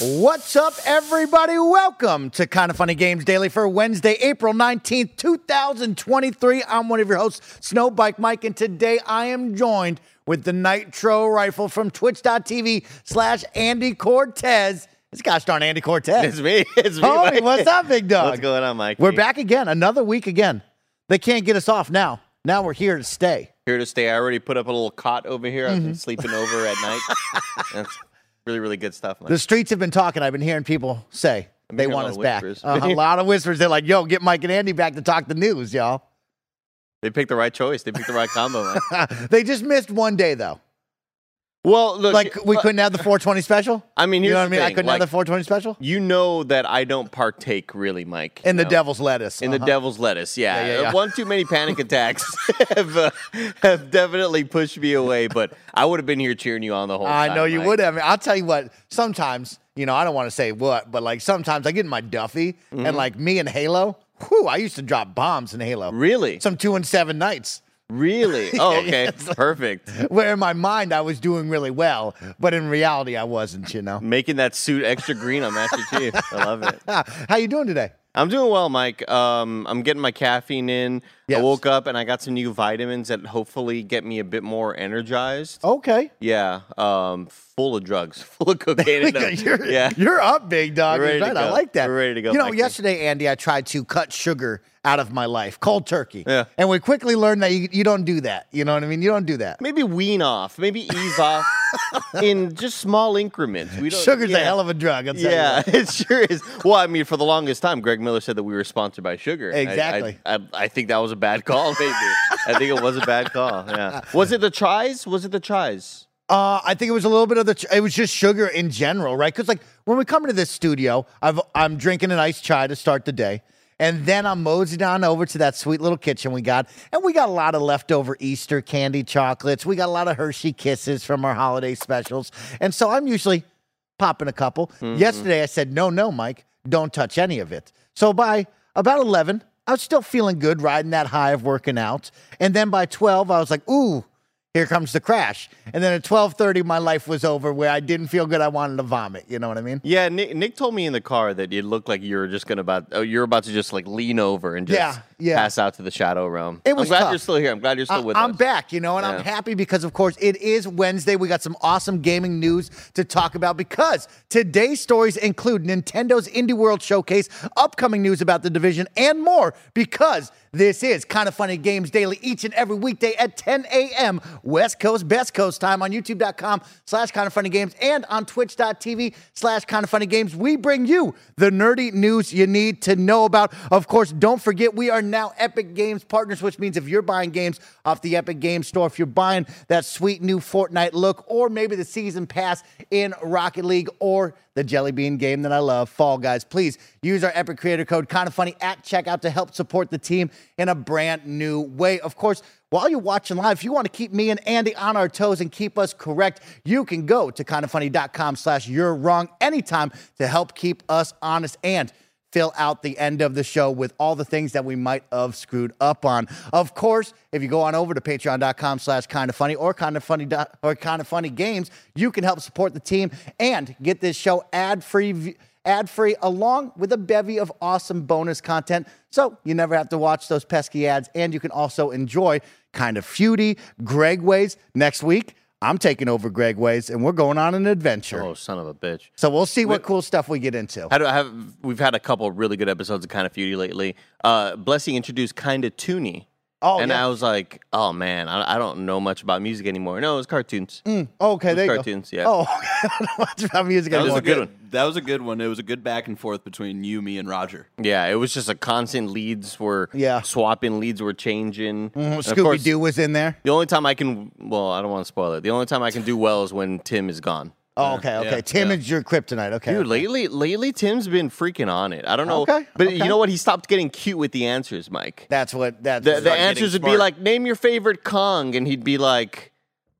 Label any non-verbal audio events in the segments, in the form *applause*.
What's up, everybody? Welcome to Kinda Funny Games Daily for Wednesday, April 19th, 2023. I'm one of your hosts, Snowbike Mike, and today I am joined with the Nitro Rifle from twitch.tv slash Andy Cortez. It's gosh darn Andy Cortez. It's me. It's me. Homie, Mike. what's up, big dog? What's going on, Mike? We're back again, another week again. They can't get us off now. Now we're here to stay. Here to stay. I already put up a little cot over here. I've Mm-hmm. been sleeping over at night. *laughs* That's really, really good stuff. Mike. The streets have been talking. I've been hearing people say I've they want us back. Uh-huh, a lot of whispers. They're like, yo, get Mike and Andy back to talk the news, y'all. They picked the right choice. They picked the right combo. *laughs* They just missed one day, though. Well, look. Like, we uh, couldn't have the 420 special? I mean, You know what I the mean? I couldn't like, have the 420 special? You know that I don't partake really, Mike. In the know? devil's lettuce. In the Uh-huh. devil's lettuce, yeah. Yeah, yeah, yeah. One too many panic attacks *laughs* have, uh, have definitely pushed me away, but I would have been here cheering you on the whole time. I know you Mike. would have. I'll tell you what, sometimes, you know, I don't want to say what, but like sometimes I get in my Duffy Mm-hmm. and like me and Halo, whew, I used to drop bombs in Halo. Really? Some two and seven nights. Really? *laughs* Oh, okay. it's like- Perfect. Where in my mind I was doing really well, but in reality I wasn't, you know. Making that suit extra green on Master Chief. I love it. *laughs* How you doing today? I'm doing well, Mike. Um, I'm getting my caffeine in. Yes. I woke up and I got some new vitamins that hopefully get me a bit more energized. Okay. Yeah, um, full of drugs, *laughs* full of cocaine. you're, yeah, you're up, big dog. Right. I like that. We're ready to go, You know, yesterday, Andy, I tried to cut sugar out of my life, cold turkey. Yeah. And we quickly learned that you, you don't do that. You know what I mean? You don't do that. maybe wean off, maybe ease off *laughs* in just small increments. We don't. Sugar's yeah. a hell of a drug. Yeah, *laughs* it sure is. Well, I mean, for the longest time, Greg Miller said that we were sponsored by sugar. I- I- Exactly. I, I, think that was a bad call, *laughs* maybe. I think it was a bad call. Yeah. Was it the tries? Was it the tries? Uh, I think it was a little bit of the. It was just sugar in general, right? Because like when we come into this studio, I've I'm drinking an iced chai to start the day, and then I'm moseying on over to that sweet little kitchen we got, and we got a lot of leftover Easter candy chocolates. We got a lot of Hershey Kisses from our holiday specials, and so I'm usually popping a couple. Yesterday I said no, no, Mike, don't touch any of it. So by about eleven, I was still feeling good, riding that high of working out, and then by twelve, I was like, ooh here comes the crash. And then at 12:30 my life was over where I didn't feel good. I wanted to vomit, you know what I mean? Yeah, Nick, Nick told me in the car that it looked like you were just gonna about oh, you're about to just like lean over and just Yeah, yeah. pass out to the shadow realm. It was I'm glad tough. you're still here. I'm glad you're still I- with I'm us. back, you know, and I'm happy because, of course, it is Wednesday. We got some awesome gaming news to talk about because today's stories include Nintendo's Indie World Showcase, upcoming news about the division, and more because this is Kinda Funny Games Daily each and every weekday at 10 a.m. West Coast, Best Coast time on youtube.com slash Kinda Funny Games and on twitch.tv slash Kinda Funny Games. We bring you the nerdy news you need to know about. Of course, don't forget we are now Epic Games partners, which means if you're buying games off the Epic Games Store, if you're buying that sweet new Fortnite look, or maybe the season pass in Rocket League or the Jelly Bean game that I love, Fall Guys, please use our Epic creator code kinda funny at checkout to help support the team in a brand new way. Of course, while you're watching live, if you want to keep me and Andy on our toes and keep us correct, you can go to kindafunny.com slash you're wrong anytime to help keep us honest and fill out the end of the show with all the things that we might have screwed up on. Of course, if you go on over to patreon.com slash kinda funny or kinda funny or kinda funny games, you can help support the team and get this show ad free ad free along with a bevy of awesome bonus content. So you never have to watch those pesky ads and you can also enjoy kind of feudy Greg Ways next week. I'm taking over Greg Ways and we're going on an adventure. Oh, son of a bitch. So we'll see what cool stuff we get into. How do I have? We've had a couple really good episodes of Kind of Feudy lately. Uh, Blessing introduced Kind of Toony. Oh, and yeah. I was like, oh man, I, I don't know much about music anymore. No, it was cartoons. Mm, okay, there you cartoons, go. yeah. Oh, *laughs* I don't know much about music That was anymore. a good one. That was a good one. It was a good back and forth between you, me, and Roger. Yeah, it was just a constant leads were Yeah. swapping, leads were changing. Mm-hmm. And of Scooby course, Doo was in there. The only time I can, well, I don't want to spoil it. The only time I can do well is when Tim is gone. Oh, okay, okay. yeah, Tim yeah. is your kryptonite. Okay. Dude, okay. lately, lately Tim's been freaking on it. I don't know, Okay, but okay. you know what? He stopped getting cute with the answers, Mike. That's what that's The, the answers would be like, "Name your favorite Kong," and he'd be like,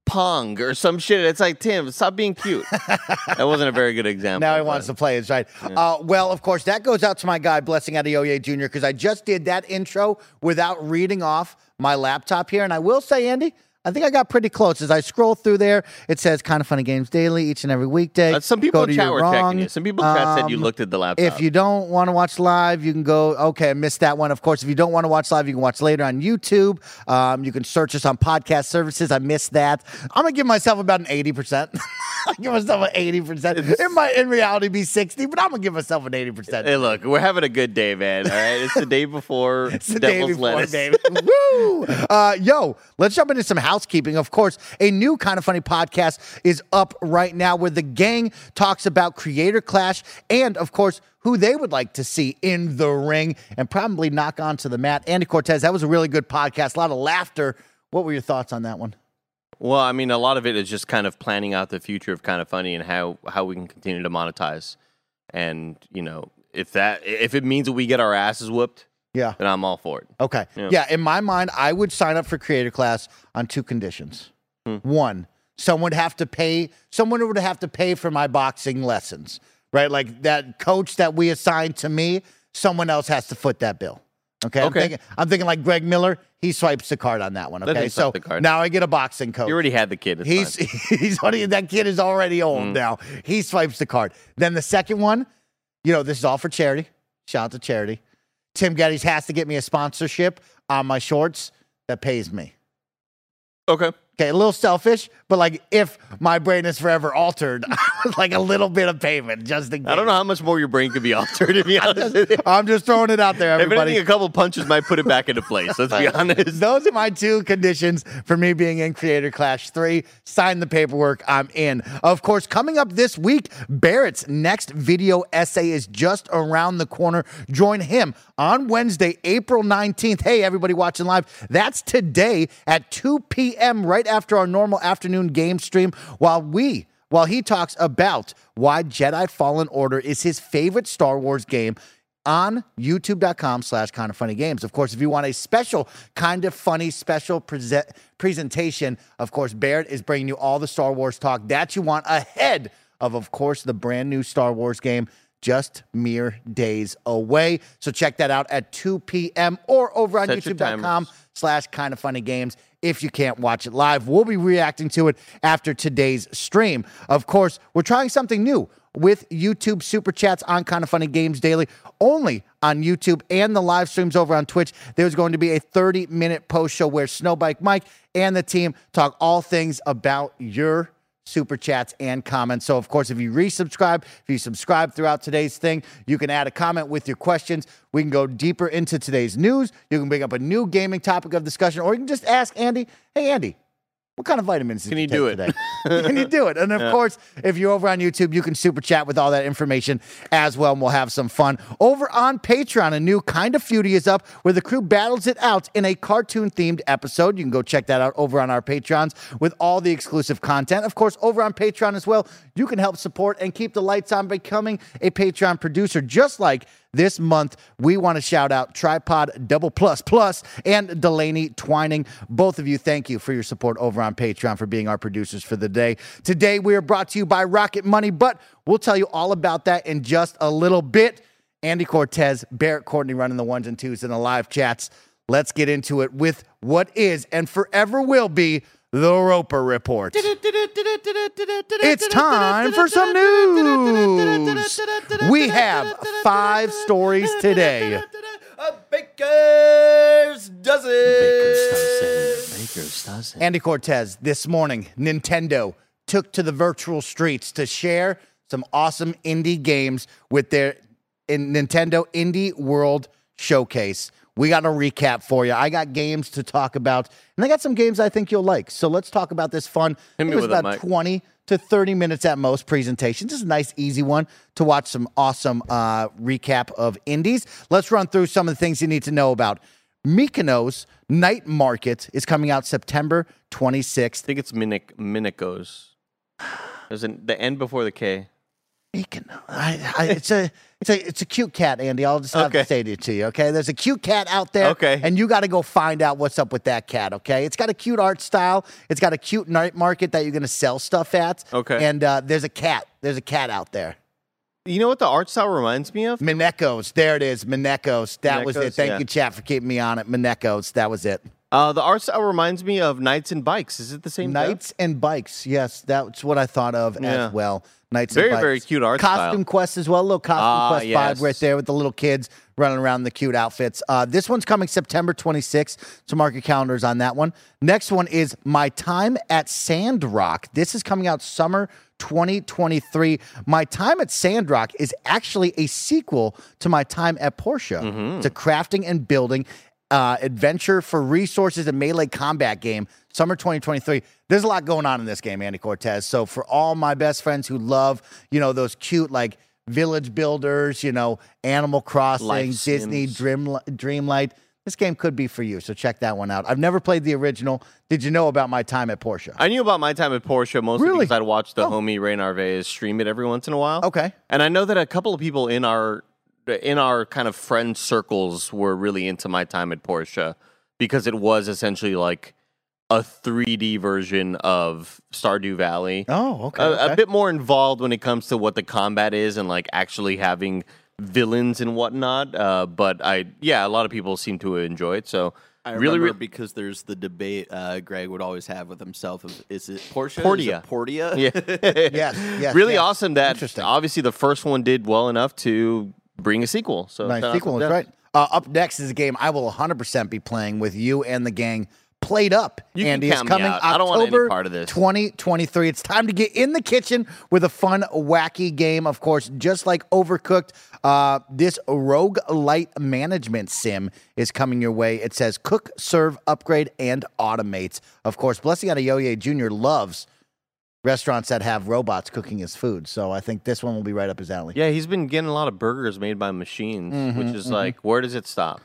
"Pong" or some shit. It's like Tim, stop being cute. *laughs* that wasn't a very good example. Now he wants to play his right. Uh, well, of course, that goes out to my guy, Blessing Adeoye Jr., because I just did that intro without reading off my laptop here. And I will say, Andy, I think I got pretty close. As I scroll through there, it says kind of funny games daily each and every weekday. Uh, some people Go in chat were wrong. checking you. Some people in chat said you Um, looked at the laptop. If you don't want to watch live, you can go. Okay, I missed that one. Of course, if you don't want to watch live, you can watch later on YouTube. Um, you can search us on podcast services. I missed that. I'm gonna give myself about an eighty percent. *laughs* I give myself an eighty percent. It might in reality be sixty, but I'm gonna give myself an eighty percent. Hey, look, we're having a good day, man. All right, it's the day *laughs* before It's the Devil's day before, Lettuce. Woo! Uh, yo, let's jump into some housekeeping. Of course, a new kinda funny podcast is up right now where the gang talks about Creator Clash and, of course, who they would like to see in the ring and probably knock onto the mat. Andy Cortez, that was a really good podcast. A lot of laughter. What were your thoughts on that one? Well, I mean, a lot of it is just kind of planning out the future of kinda funny and how how we can continue to monetize. And you know, if that if it means that we get our asses whooped, Yeah. then I'm all for it. Okay. Yeah. Yeah. in my mind, I would sign up for Creator Clash on two conditions. Hmm. One, someone would have to pay someone would have to pay for my boxing lessons. Right? Like that coach that we assigned to me, someone else has to foot that bill. Okay. I'm Okay. thinking I'm thinking like Greg Miller, he swipes the card on that one. Okay. So now I get a boxing coach. You already had the kid. It's He's fine. *laughs* he's already that kid is already old Mm. now. He swipes the card. Then the second one, you know, this is all for charity. Shout out to charity. Tim Gettys has to get me a sponsorship on my shorts that pays me. okay. Okay, a little selfish, but like if my brain is forever altered, *laughs* like a little bit of payment just in case. I don't know how much more your brain could be *laughs* altered. To be *laughs* honest, with you. I'm just throwing it out there, if everybody. anything, a couple punches might put it back into place. Let's be honest. Those are my two conditions for me being in Creator Clash 3. Sign the paperwork. I'm in. Of course, coming up this week, Barrett's next video essay is just around the corner. Join him on Wednesday, April 19th. Hey, everybody watching live. That's today at 2 p.m., right after our normal afternoon game stream, while we while he talks about why Jedi Fallen Order is his favorite Star Wars game on youtube.com slash kinda funny games. Of course, if you want a special kinda funny special present presentation, of course, Barrett is bringing you all the Star Wars talk that you want ahead of, of course, the brand new Star Wars game just mere days away. So check that out at 2 p.m. or over on youtube.com slash kinda funny games if you can't watch it live. We'll be reacting to it after today's stream. Of course, we're trying something new with YouTube super chats on Kinda Funny Games Daily, only on YouTube and the live streams over on Twitch. There's going to be a 30 minute post show where Snowbike Mike and the team talk all things about your super chats and comments. So, of course, if you resubscribe, if you subscribe throughout today's thing, you can add a comment with your questions. We can go deeper into today's news. You can bring up a new gaming topic of discussion, or you can just ask Andy, hey, Andy, what kind of vitamins Can you do it? today? *laughs* Can you do it? And of course, if you're over on YouTube, you can super chat with all that information as well, and we'll have some fun. Over on Patreon, a new Kind of Feudy is up where the crew battles it out in a cartoon themed episode. You can go check that out over on our Patrons with all the exclusive content. Of course, over on Patreon as well, you can help support and keep the lights on becoming a Patreon producer, just like this month, we want to shout out Tripod Double Plus Plus and Delaney Twining. Both of you, thank you for your support over on Patreon for being our producers for the day. Today, we are brought to you by Rocket Money, but we'll tell you all about that in just a little bit. Andy Cortez, Barrett Courtney running the ones and twos in the live chats. Let's get into it with what is and forever will be the Roper Report. It's time for some news. We have five stories today. *laughs* A baker's dozen. Baker's dozen. Andy Cortez, this morning, Nintendo took to the virtual streets to share some awesome indie games with their Nintendo Indie World Showcase, we got a recap for you. I got games to talk about, and I got some games I think you'll like. So let's talk about this fun. Hit it was it, about Mike. 20 to 30 minutes at most presentation. Just a nice, easy one to watch some awesome uh, recap of indies. Let's run through some of the things you need to know about. Mykonos Night Market is coming out September 26th. I think it's Minik Minikos. There's an, the N before the K. I, I, it's a it's a it's a cute cat, Andy. I'll just have to say it to you. Okay, there's a cute cat out there. Okay. and you got to go find out what's up with that cat. Okay, it's got a cute art style. It's got a cute night market that you're gonna sell stuff at. Okay. and uh, there's a cat. There's a cat out there. You know what the art style reminds me of? Minekos. There it is. Minekos. That was it. Thank yeah. you, chat, for keeping me on it. Minekos. That was it. Uh, the art style reminds me of Knights and Bikes. Is it the same? dev? Knights and bikes. Yes, that's what I thought of Yeah. as well. Knights Very, and bikes. very very cute art Costume style. Quest as well. A little Costume Ah, Quest vibe right there with the little kids running around in the cute outfits. Uh, this one's coming September 26th. So mark your calendars on that one. Next one is My Time at Sandrock. This is coming out summer 2023. My Time at Sandrock is actually a sequel to My Time at Porsche. Mm-hmm. It's a crafting and building uh, adventure for resources and melee combat game, summer 2023. There's a lot going on in this game, Andy Cortez. So for all my best friends who love, you know, those cute like village builders, you know, Animal Crossing, Disney, Dream, Dreamlight, this game could be for you. So check that one out. I've never played the original. Did you know about my time at Porsche? I knew about my time at Porsche mostly Really? because I'd watch the Oh. homie Ray Narvaez stream it every once in a while. Okay. And I know that a couple of people in our in our kind of friend circles were really into my time at Porsche because it was essentially like a 3D version of Stardew Valley. Oh, okay. a, okay. a bit more involved when it comes to what the combat is and like actually having villains and whatnot. Uh, but I, yeah, a lot of people seem to enjoy it. So I really, remember really, because there's the debate uh, Greg would always have with himself of is it Porsche? Portia. Is it Portia? yeah, *laughs* Yes, yes, really yes. awesome that Interesting. obviously the first one did well enough to bring a sequel. So Nice sequel, that's right. Uh, up next is a game I will 100% be playing with you and the gang. PlateUp, You Andy. Me coming out. I don't want any October part of this. 2023. It's time to get in the kitchen with a fun, wacky game. Of course, just like Overcooked, uh, this rogue light management sim is coming your way. It says cook, serve, upgrade, and automate. Of course, Blessing Adeoye Jr. loves restaurants that have robots cooking his food. So I think this one will be right up his alley. Yeah, he's been getting a lot of burgers made by machines, Mm-hmm, which is like, where does it stop?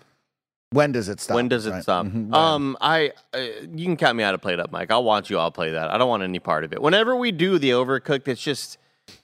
When does it stop? When does it Right. stop? Mhm, right. Um, I uh, you can count me out of PlateUp, Mike. I'll watch you all play that. I don't want any part of it. Whenever we do the overcooked, it's just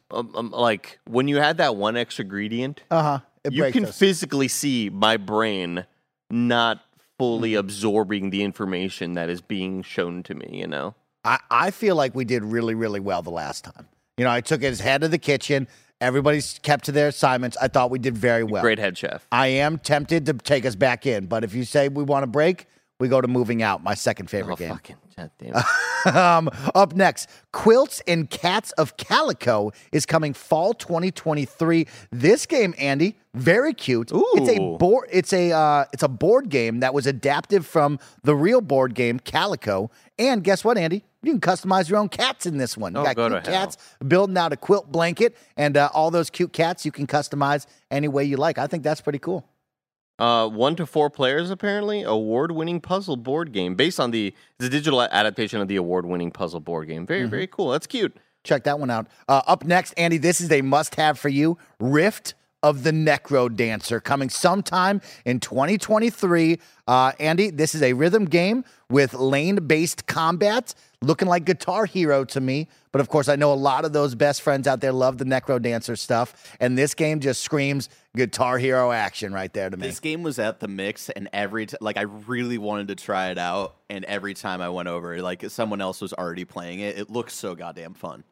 um, um, like when you add that one extra ingredient, Uh-huh. You can us. physically see my brain not fully Mm-hmm. absorbing the information that is being shown to me. You know. I, I feel like we did really, really well the last time. You know, I took it as head of the kitchen. Everybody's kept to their assignments. I thought we did very well. Great head chef. I am tempted to take us back in, but if you say we want a break, we go to moving out, my second favorite Oh game. fucking *laughs* God damn it. um, up next, Quilts and Cats of Calico is coming fall 2023. This game, Andy, very cute. Ooh. It's a board. It's a uh, it's a board game that was adapted from the real board game Calico. And guess what, Andy? You can customize your own cats in this one. You Oh, got go cute cats building out a quilt blanket, and uh, all those cute cats you can customize any way you like. I think that's pretty cool. Uh, one to four players apparently. Award-winning puzzle board game based on the the digital adaptation of the award-winning puzzle board game. Very Mm-hmm. very cool. That's cute. Check that one out. Uh, up next, Andy, this is a must have for you Rift of the Necro Dancer coming sometime in 2023. Uh, Andy, this is a rhythm game with lane based combat, looking like Guitar Hero to me. But of course, I know a lot of those best friends out there love the Necro Dancer stuff. And this game just screams Guitar Hero action right there to me. This game was at the mix, and every t- like I really wanted to try it out, and every time I went over, like someone else was already playing it. It looks so goddamn fun.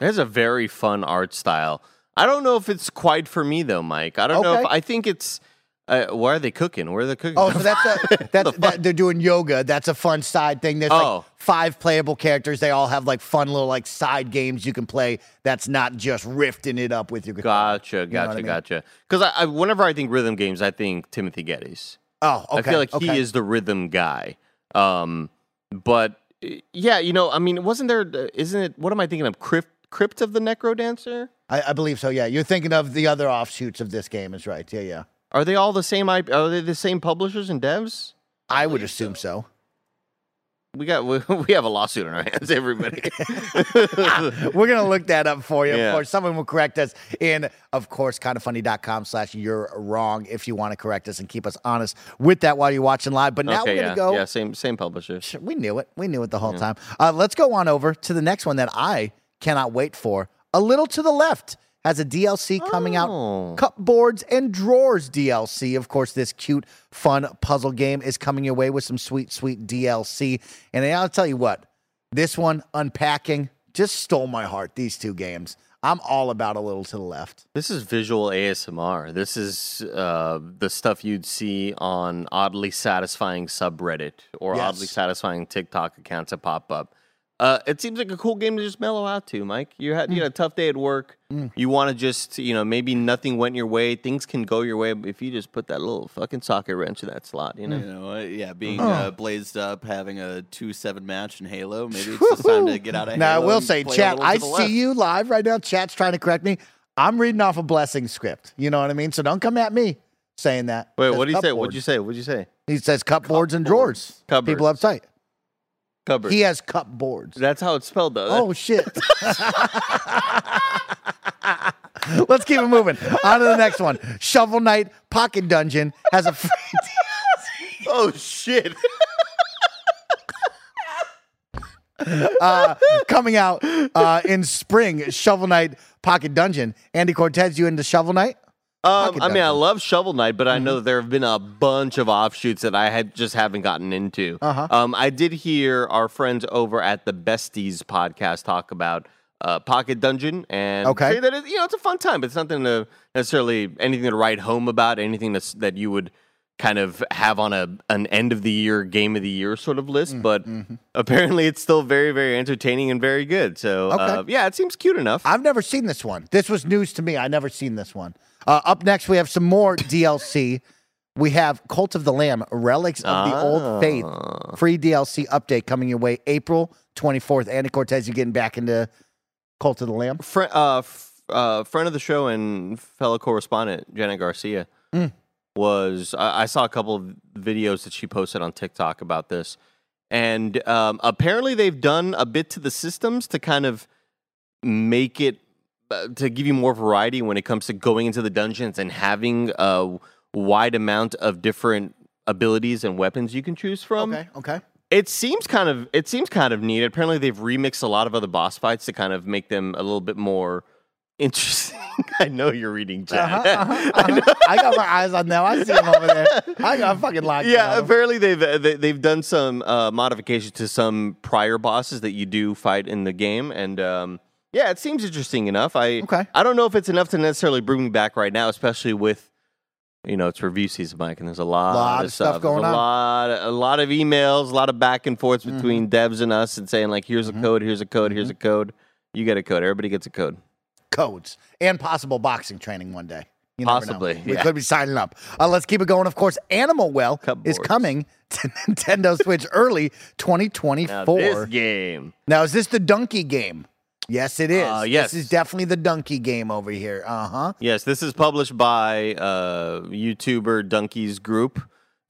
It has a very fun art style. I don't know if it's quite for me though, Mike. I don't know if I think it's. Uh, where are they cooking? Where are they cooking? Oh, so that's a, *laughs* that's The that, they're doing yoga. That's a fun side thing. There's Oh. like five playable characters. They all have like fun little like side games you can play. That's not just rifting it up with your guitar. Gotcha, what gotcha, I mean? gotcha. Because I, I, whenever I think rhythm games, I think Timothy Gettys. Oh, okay. I feel like okay. he is the rhythm guy. Um, but uh, yeah, you know, I mean, wasn't there? uh, Isn't it? What am I thinking of? Crypt, Crypt of the Necro Dancer. I, I believe so. Yeah, you're thinking of the other offshoots of this game. Is right. Yeah, yeah. Are they all the same? IP? Are they the same publishers and devs? I would assume so. We got we, *laughs* we have a lawsuit on our hands, everybody. *laughs* We're gonna look that up for you. Of Yeah. course, someone will correct us in, of course, kindafunny.com slash you're wrong if you want to correct us and keep us honest with that while you're watching live. But now we're gonna yeah, go. yeah, same same publisher. We knew it. We knew it the whole time. Uh, let's go on over to the next one that I cannot wait for. A little to the left has a DLC coming out. Oh. Cupboards and drawers DLC. Of course, this cute, fun puzzle game is coming your way with some sweet, sweet DLC. And I'll tell you what, this one unpacking just stole my heart. These two games. I'm all about a little to the left. This is visual ASMR. This is uh, the stuff you'd see on oddly satisfying subreddit or Yes. oddly satisfying TikTok accounts that pop up. Uh, it seems like a cool game to just mellow out to, Mike. You had you had a tough day at work. You want to just you know maybe nothing went your way. Things can go your way, if you just put that little fucking socket wrench in that slot, you know. You know, yeah, being Oh. uh, blazed up, having a two seven match in Halo. Maybe it's just time to get out of Now, I will say, chat, I see left. you live right now. Chat's trying to correct me. I'm reading off a blessing script. You know what I mean? So don't come at me saying that. Wait, what did you say? What'd you say? What'd you say? He says cupboards and drawers. Cupboards. People uptight. Cupboard. He has cupboards. That's how it's spelled, though. Oh shit. *laughs* Let's keep it moving. On to the next one. Shovel Knight Pocket Dungeon has a free *laughs* oh shit! *laughs* uh, coming out uh, in spring. Shovel Knight Pocket Dungeon. Andy Cortez, you into Shovel Knight? Um, I mean, I love Shovel Knight, but I know that there have been a bunch of offshoots that I had just haven't gotten into. Uh-huh. Um, I did hear our friends over at the Besties podcast talk about uh, Pocket Dungeon, and Okay. say that it, you know it's a fun time, but it's nothing to necessarily anything to write home about, anything that's, that you would kind of have on a an end of the year game of the year sort of Mm, list. But mm-hmm. apparently, it's still very very entertaining and very good. So uh, Okay. yeah, it seems cute enough. I've never seen this one. This was news to me. I never seen this one. Uh, up next, we have some more DLC. We have Cult of the Lamb, Relics of the Old Faith, Ah. free DLC update coming your way April 24th. Andy Cortez, you getting back into Cult of the Lamb? Fri uh, f- uh, friend of the show and fellow correspondent Janet Garcia Mm. was. I-, I saw a couple of videos that she posted on TikTok about this, and um, apparently they've done a bit to the systems to kind of make it to give you more variety when it comes to going into the dungeons and having a wide amount of different abilities and weapons you can choose from. okay, okay. It seems kind of it seems kind of neat. Apparently, they've remixed a lot of other boss fights to kind of make them a little bit more *laughs* interesting. *laughs* I know you're reading chat. Uh-huh, *laughs* uh-huh, uh-huh. I got my eyes on them. I see them over there. I got fucking locked. yeah, apparently they've uh, they, they've done some uh, modifications to some prior bosses that you do fight in the game, and um, yeah, it seems interesting enough. I Okay. I don't know if it's enough to necessarily bring me back right now, especially with. You know, it's review season, Mike, and there's a lot, Lot of stuff stuff. going a on. Mm-hmm. lot, a lot of emails, a lot of back and forths between devs and us, and saying like, "Here's a code, here's a code, here's a code." You get a code. Everybody gets a code. codes and possible boxing training one day. You. Possibly, We yeah. could be signing up. Uh, let's keep it going. Of course, Animal Well is coming to *laughs* Nintendo Switch early Now 2024. this game. Now, is this the Dunkey game? Yes, it is. Uh, yes. This is definitely the Dunkey game over here. Uh huh. Yes, this is published by uh, YouTuber Dunkey's Group.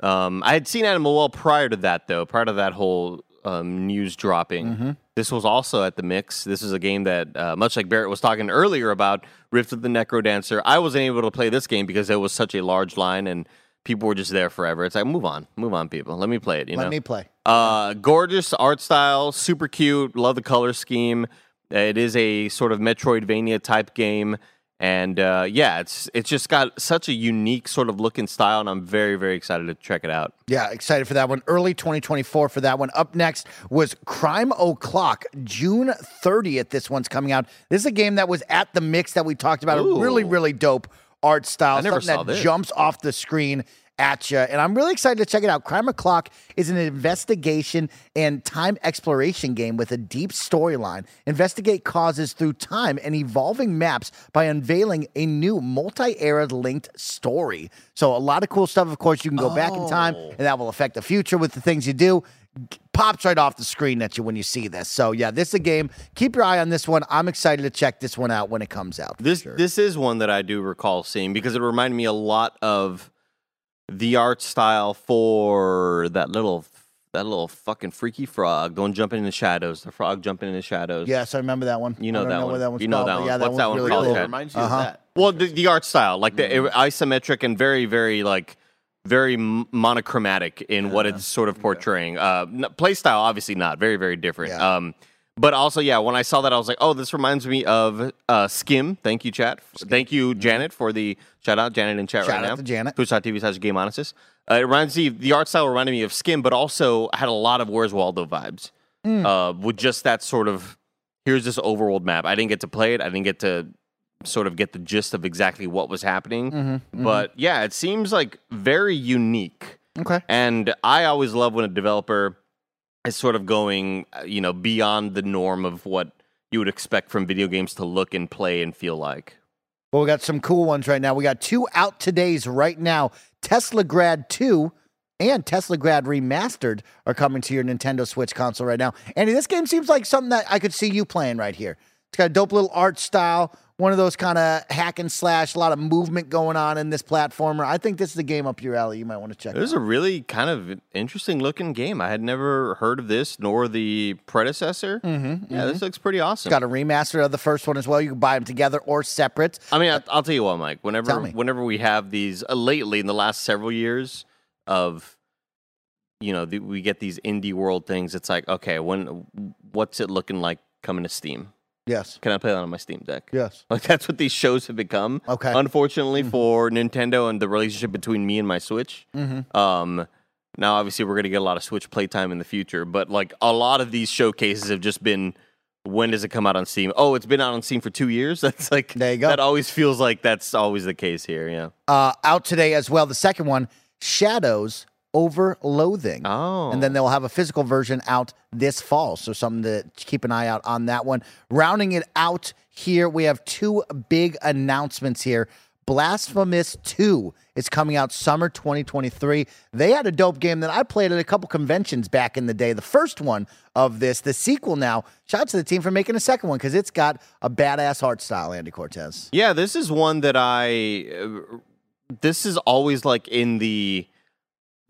Um, I had seen Animal Well prior to that, though, prior to that whole um, news dropping. Mm-hmm. This was also at the mix. This is a game that, uh, much like Barrett was talking earlier about Rift of the Necro Dancer, I wasn't able to play this game because it was such a large line and people were just there forever. It's like, move on, move on, people. Let me play it. You know. Let know, me play. uh, gorgeous art style, super cute. Love the color scheme. It is a sort of Metroidvania type game, and uh, yeah, it's it's just got such a unique sort of look and style, and I'm very very excited to check it out. Yeah, excited for that one. Early 2024 for that one. Up next was Crime O'Clock, June 30th. This one's coming out. This is a game that was at the mix that we talked about. A Ooh. really, really dope art style. I never something saw that this. jumps off the screen at you. And I'm really excited to check it out. Crime O'Clock is an investigation and time exploration game with a deep storyline. Investigate causes through time and evolving maps by unveiling a new multi era linked story. So, a lot of cool stuff. Of course, you can go back in time, and that will affect the future with the things you do pops right off the screen at you when you see this. So yeah, this is a game. Keep your eye on this one. I'm excited to check this one out when it comes out. This this is one that I do recall seeing because it reminded me a lot of the art style for that little that little fucking freaky frog. going jumping in the shadows. The frog jumping in the shadows. Yes, I remember that one. You know I don't that know one. What that one's You know called, that one. Yeah, that What's that one really called, cool. Reminds you Uh-huh. of that. Well, the, the art style, like the Mm. isometric and very, very like very monochromatic in what it's sort of portraying. Uh, play style, obviously not very, very different. Yeah. Um, but also, yeah, when I saw that, I was like, oh, this reminds me of uh, Skim. Thank you, chat. Thank you, Janet, for the shout out. Janet in chat Mm-hmm. Shout right out now. to Janet. Twitch.tv slash Game Honestest. Uh, it reminds me, the art style reminded me of Skim, but also had a lot of Where's Waldo vibes. Mm. Uh, with just that sort of, here's this overworld map. I didn't get to play it. I didn't get to sort of get the gist of exactly what was happening. Mm-hmm, But yeah, it seems like very unique. Okay. And I always love when a developer is sort of going, uh, you know, beyond the norm of what you would expect from video games to look and play and feel like. Well, we got some cool ones right now. We got two out todays right now. Teslagrad 2 and Teslagrad Remastered are coming to your Nintendo Switch console right now. Andy, this game seems like something that I could see you playing right here. It's got a dope little art style, one of those kind of hack and slash, a lot of movement going on in this platformer. I think this is a game up your alley. You might want to check It was a really kind of interesting looking game. I had never heard of this nor the predecessor. Mm-hmm, yeah, this looks pretty awesome. It's got a remaster of the first one as well. You can buy them together or separate. I mean, I'll tell you what, Mike. Whenever whenever we have these uh, lately in the last several years of, you know, the, we get these indie world things. It's like, okay, when what's it looking like coming to Steam? Yes. Can I play that on my Steam Deck? Yes. Like that's what these shows have become. Okay. Unfortunately for Nintendo and the relationship between me and my Switch. Mm-hmm. Um, now obviously we're gonna get a lot of Switch playtime in the future, but like a lot of these showcases have just been. When does it come out on Steam? Oh, it's been out on Steam for two years. *laughs* That's like There you go. That always feels like that's always the case here. Yeah. Uh, out today as well. The second one, Shadows Over Loathing. Oh. And then they'll have a physical version out this fall. So something to keep an eye out on that one. Rounding it out here, we have two big announcements here. Blasphemous 2 is coming out summer 2023. They had a dope game that I played at a couple conventions back in the day. The first one of this, the sequel now. Shout out to the team for making a second one because it's got a badass art style, Andy Cortez. Yeah, this is one that I. Uh, this is always like in the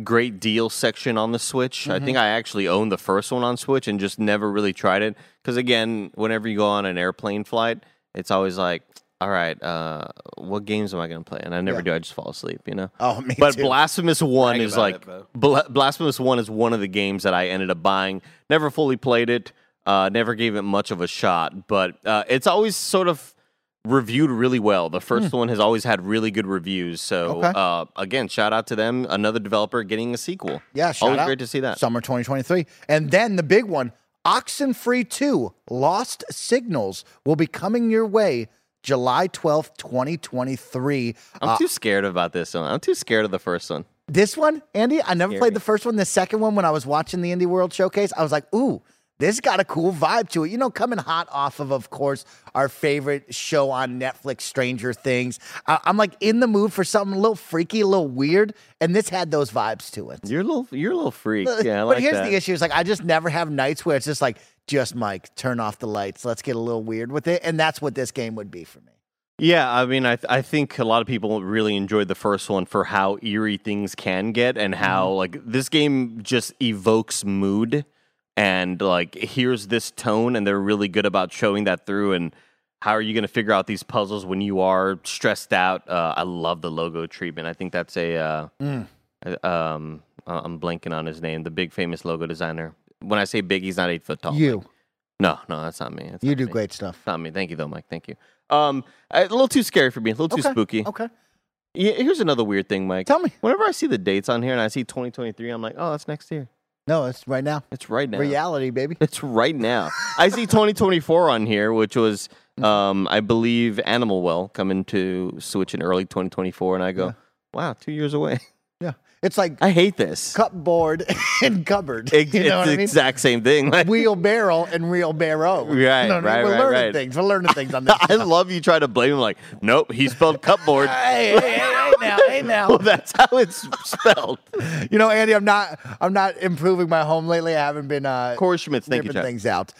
great deal section on the Switch. I think I actually owned the first one on Switch and just never really tried it. Because again, whenever you go on an airplane flight, it's always like, all right, uh, what games am I going to play? And I never Yeah. do. I just fall asleep, you know? Oh, *laughs* me but too. Blasphemous One Brag is like it, Bla- Blasphemous One is one of the games that I ended up buying. Never fully played it. Uh, never gave it much of a shot, but uh, it's always sort of reviewed really well. The first one has always had really good reviews. So. Okay. uh, again, shout out to them. Another developer getting a sequel. Yeah, shout always out. great to see that. Summer 2023. And then the big one, Oxenfree 2, Lost Signals, will be coming your way July 12th, 2023. I'm Uh, too scared about this one. I'm too scared of the first one. this one, Andy, I never Scary. played the first one. The second one, when I was watching the Indie World Showcase, I was like, ooh, this got a cool vibe to it. You know, coming hot off of, of course, our favorite show on Netflix, Stranger Things. I- I'm like in the mood for something a little freaky, a little weird, and this had those vibes to it. You're a little, you're a little freak. *laughs* Yeah, I but here's that. the issue: is like I just never have nights where it's just like, just Mike, turn off the lights. Let's get a little weird with it, and that's what this game would be for me. Yeah, I mean, I th- I think a lot of people really enjoyed the first one for how eerie things can get and how Mm-hmm. like this game just evokes mood and like here's this tone and they're really good about showing that through and how are you going to figure out these puzzles when you are stressed out? Uh, I love the logo treatment. I think that's a uh, Mm. um I'm blanking on his name, the big famous logo designer. When I say big, he's not eight foot tall. you, No, no, that's not me. That's you not do me. great stuff. Not me. Thank you, though, Mike. Thank you. Um, a little too scary for me. A little too Okay, spooky. Okay, Yeah, here's another weird thing, Mike. tell me. Whenever I see the dates on here and I see 2023, I'm like, oh, that's next year. No, it's right now. It's right now. Reality, baby. *laughs* It's right now. I see 2024 on here, which was, Mm-hmm. um, I believe, Animal Well coming to Switch in early 2024, and I go, wow, two years away. *laughs* It's like I hate this. cupboard *laughs* and cupboard. It- you know it's what the I mean? exact same thing. Like, Wheelbarrow and wheelbarrow. *laughs* Right, You know what I mean? right, We're learning right. things. We're learning things on *laughs* this. I love you try to blame him. Like, nope, he spelled cupboard. hey, hey, hey, now, hey now. well, that's how it's spelled. You know, Andy, I'm not I'm not improving my home lately. I haven't been uh Corey Schmitz, thank you, things out.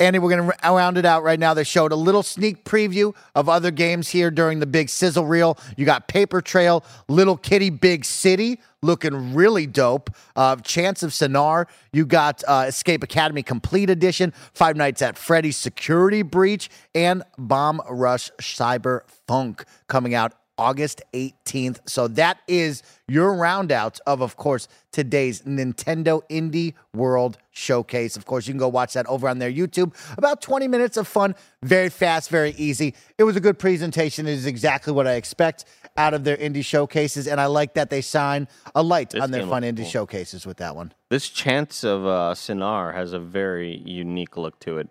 Andy, we're going to round it out right now. They showed a little sneak preview of other games here during the big sizzle reel. You got Paper Trail, Little Kitty Big City, looking really dope. Uh, Chants of Sennaar. You got uh, Escape Academy Complete Edition, Five Nights at Freddy's Security Breach, and Bomb Rush Cyber Funk coming out August 18th. So that is your roundouts of, of course, today's Nintendo Indie World Showcase. Of course, you can go watch that over on their YouTube. About 20 minutes of fun, very fast, very easy. It was a good presentation. It is exactly what I expect out of their indie showcases. And I like that they sign a light This on their fun indie cool. showcases with that one. This Chants of uh, Sennaar has a very unique look to it.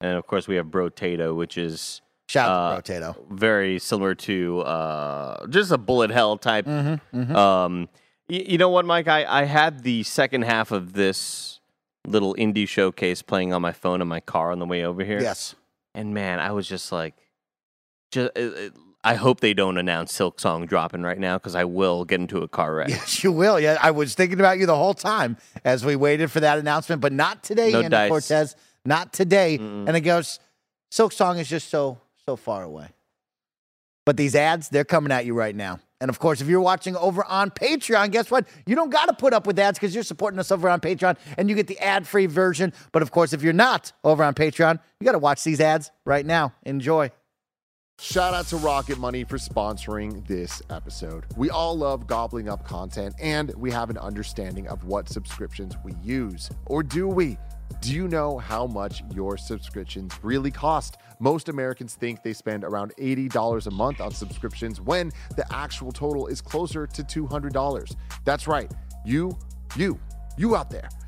And of course, we have Brotato, which is Shout out Uh, to Rotato. very similar to uh, just a bullet hell type. Mm-hmm, Um, y- you know what, Mike? I, I had the second half of this little indie showcase playing on my phone in my car on the way over here. Yes. And man, I was just like, just, I hope they don't announce Silk Song dropping right now because I will get into a car wreck. Yes, you will. Yeah, I was thinking about you the whole time as we waited for that announcement, but not today, No Andy dice. Cortez. Not today. Mm-mm. And it goes, Silk Song is just so so far away. But these ads, they're coming at you right now. And of course, if you're watching over on Patreon, guess what? You don't got to put up with ads because you're supporting us over on Patreon and you get the ad free version. But of course, if you're not over on Patreon, you got to watch these ads right now. Enjoy. Shout out to Rocket Money for sponsoring this episode. We all love gobbling up content and we have an understanding of what subscriptions we use. Or do we? Do you know how much your subscriptions really cost? Most Americans think they spend around $80 a month on subscriptions when the actual total is closer to $200. That's right. You, you, you out there.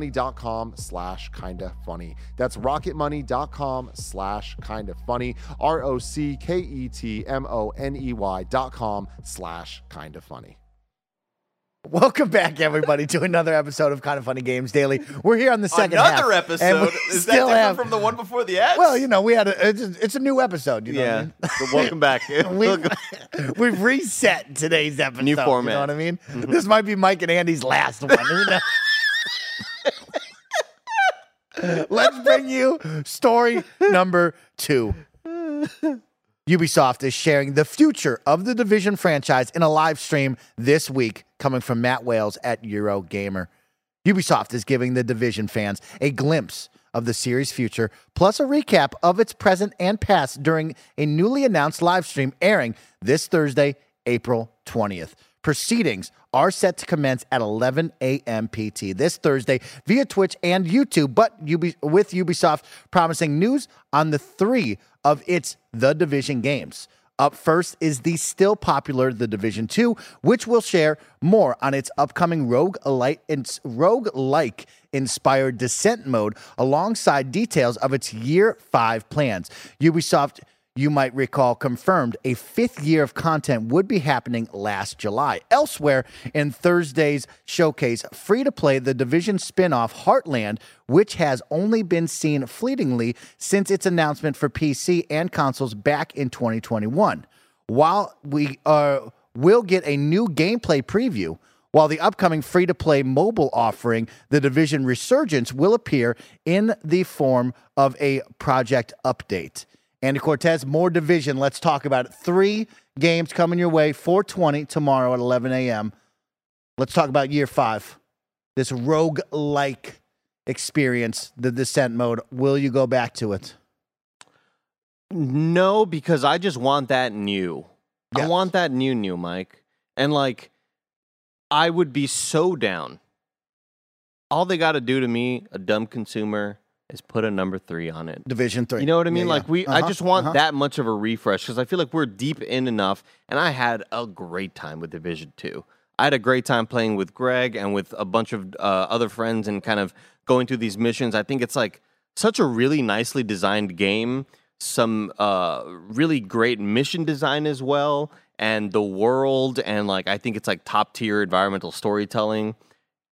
rocketmoney.com slash kinda funny. That's rocketmoney.com slash kinda funny. R O C K E T M O N E Y dot com slash kinda funny. Welcome back, everybody, to another episode of Kinda Funny Games Daily. We're here on the second Another half, and episode. Is that different have- from the one before the ads? Well, you know, we had a, it's, a, it's a new episode. You know Yeah. what So welcome back. *laughs* We've, *laughs* we've reset today's episode. New You know format. what I mean? Mm-hmm. This might be Mike and Andy's last one. Let's bring you story number two. Ubisoft is sharing the future of the Division franchise in a live stream this week, coming from Matt Wales at Eurogamer. Ubisoft is giving the Division fans a glimpse of the series' future, plus a recap of its present and past during a newly announced live stream airing this Thursday, April 20th. Proceedings are set to commence at 11 a.m. PT this Thursday via Twitch and YouTube, but with Ubisoft promising news on the three of its The Division games. Up first is the still popular The Division 2, which will share more on its upcoming rogue rogue-like inspired descent mode alongside details of its year 5 plans. Ubisoft you might recall confirmed a fifth year of content would be happening last July. Elsewhere in Thursday's showcase, free to play the Division spin off Heartland, which has only been seen fleetingly since its announcement for PC and consoles back in 2021. While we uh, will get a new gameplay preview, while the upcoming free to play mobile offering, The Division Resurgence, will appear in the form of a project update. Andy Cortez, more division. Let's talk about it. Three games coming your way, 420 tomorrow at 11 a.m. Let's talk about year five. This rogue like experience, the descent mode. Will you go back to it? No, because I just want that new. I want that new new, Mike. And like I would be so down. All they got to do to me, a dumb consumer, is put a number three on it. Division three. You know what I mean? Yeah, like we, I Uh-huh, just want uh-huh. that much of a refresh because I feel like we're deep in enough, and I had a great time with Division Two. I had a great time playing with Greg and with a bunch of uh, other friends and kind of going through these missions. I think it's like such a really nicely designed game. Some uh, really great mission design as well, and the world, and like I think it's like top tier environmental storytelling.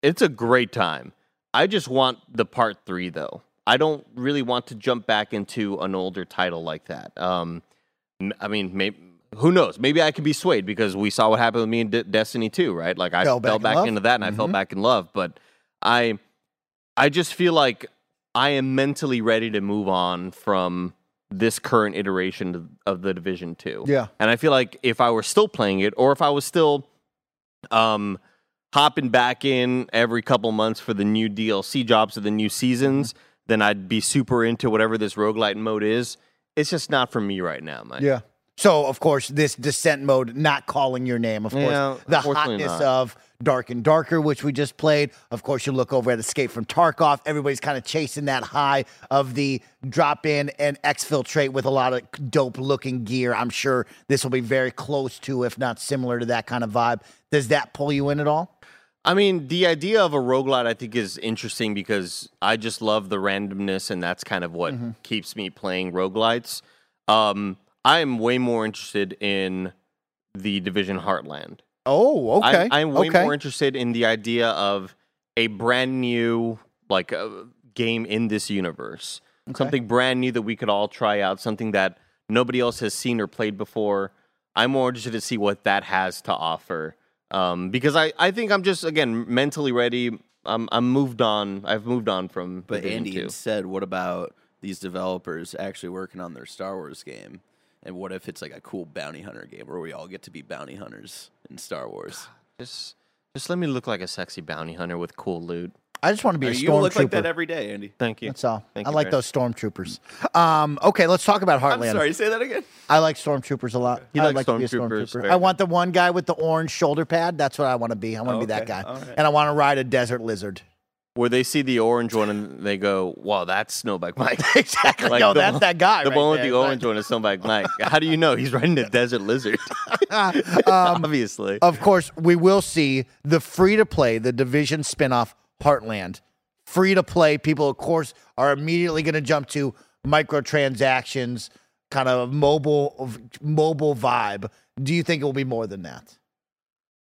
It's a great time. I just want the part three though. I don't really want to jump back into an older title like that. Um, I mean, maybe who knows? Maybe I could be swayed because we saw what happened with me in D- Destiny 2, right? Like I Fell fell, back in back, love? into that and I fell Mhm. back in love. But I, I just feel like I am mentally ready to move on from this current iteration of- the Division 2. Yeah. And I feel like if I were still playing it, or if I was still um, hopping back in every couple months for the new DLC jobs of the new seasons, then I'd be super into whatever this roguelite mode is. It's just not for me right now, man. Yeah. So of course, this descent mode, not calling your name, of course, Yeah, the hotness not. of Dark and Darker, which we just played. Of course, you look over at Escape from Tarkov. Everybody's kind of chasing that high of the drop in and exfiltrate with a lot of dope looking gear. I'm sure this will be very close to, if not similar to that kind of vibe. Does that pull you in at all? I mean, the idea of a roguelite I think is interesting because I just love the randomness, and that's kind of what Mm-hmm. keeps me playing roguelites. Um, I am way more interested in the Division Heartland. Oh, okay. I, I'm way okay. more interested in the idea of a brand new like uh, game in this universe, something brand new that we could all try out, something that nobody else has seen or played before. I'm more interested to see what that has to offer um, because I, I think I'm just again mentally ready. I'm I'm moved on. I've moved on from. But Division Andy, 2. instead, what about these developers actually working on their Star Wars game? And what if it's like a cool bounty hunter game where we all get to be bounty hunters in Star Wars? just just let me look like a sexy bounty hunter with cool loot. I just want to be a stormtrooper. you look like that every day, Andy. Thank you. That's all. Thank I you like very- those stormtroopers. Um, okay, let's talk about I'm Heartland. sorry, say that again. I like stormtroopers a lot. He I'd likes like to be a stormtroopers stormtrooper. I want the one guy with the orange shoulder pad. That's what I want to be. I want to be that guy. all right. And I want to ride a desert lizard. Where they see the orange one and they go, "Wow, that's Snowbike Mike." *laughs* exactly. Like Yo, the that's that guy. The right one with there. the orange one is Snowbike Mike. *laughs* How do you know he's riding a desert lizard? *laughs* Um, Obviously. Of course, we will see the free to play, the division spinoff Heartland. Free to play. People, of course, are immediately going to jump to microtransactions, kind of mobile, mobile vibe. Do you think it will be more than that?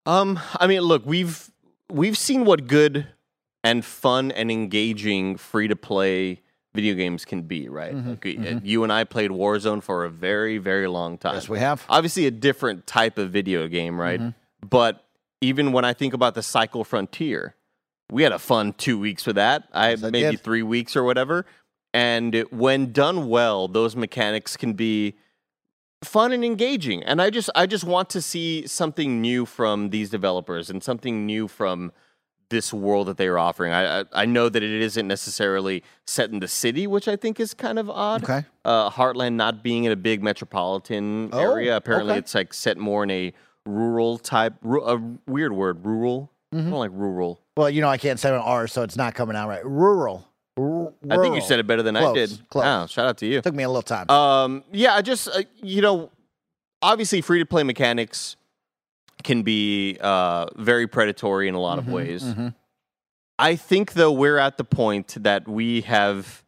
Um, I mean, look, we've we've seen what good and fun and engaging free to play video games can be, right? Mm-hmm, Like, uh, You and I played Warzone for a very, very long time. Yes, we have. Obviously, a different type of video game, right? Mm-hmm. But even when I think about the Cycle Frontier, we had a fun two weeks with that. I Yes, maybe three weeks or whatever. And when done well, those mechanics can be fun and engaging. And I just I just want to see something new from these developers and something new from this world that they are offering. I I, I know that it isn't necessarily set in the city, which I think is kind of odd. Okay. Uh, Heartland not being in a big metropolitan Oh, area. Apparently, okay. it's like set more in a rural type. Ru- a weird word, rural. Mm-hmm. I don't like rural. Well, you know, I can't say an R, so it's not coming out right. Rural. I think you said it better than I did. close. Oh, shout out to you. Took me a little time. Um, yeah, I just uh, you know, obviously, free to play mechanics can be uh, very predatory in a lot Mm-hmm, of ways. I think though we're at the point that we have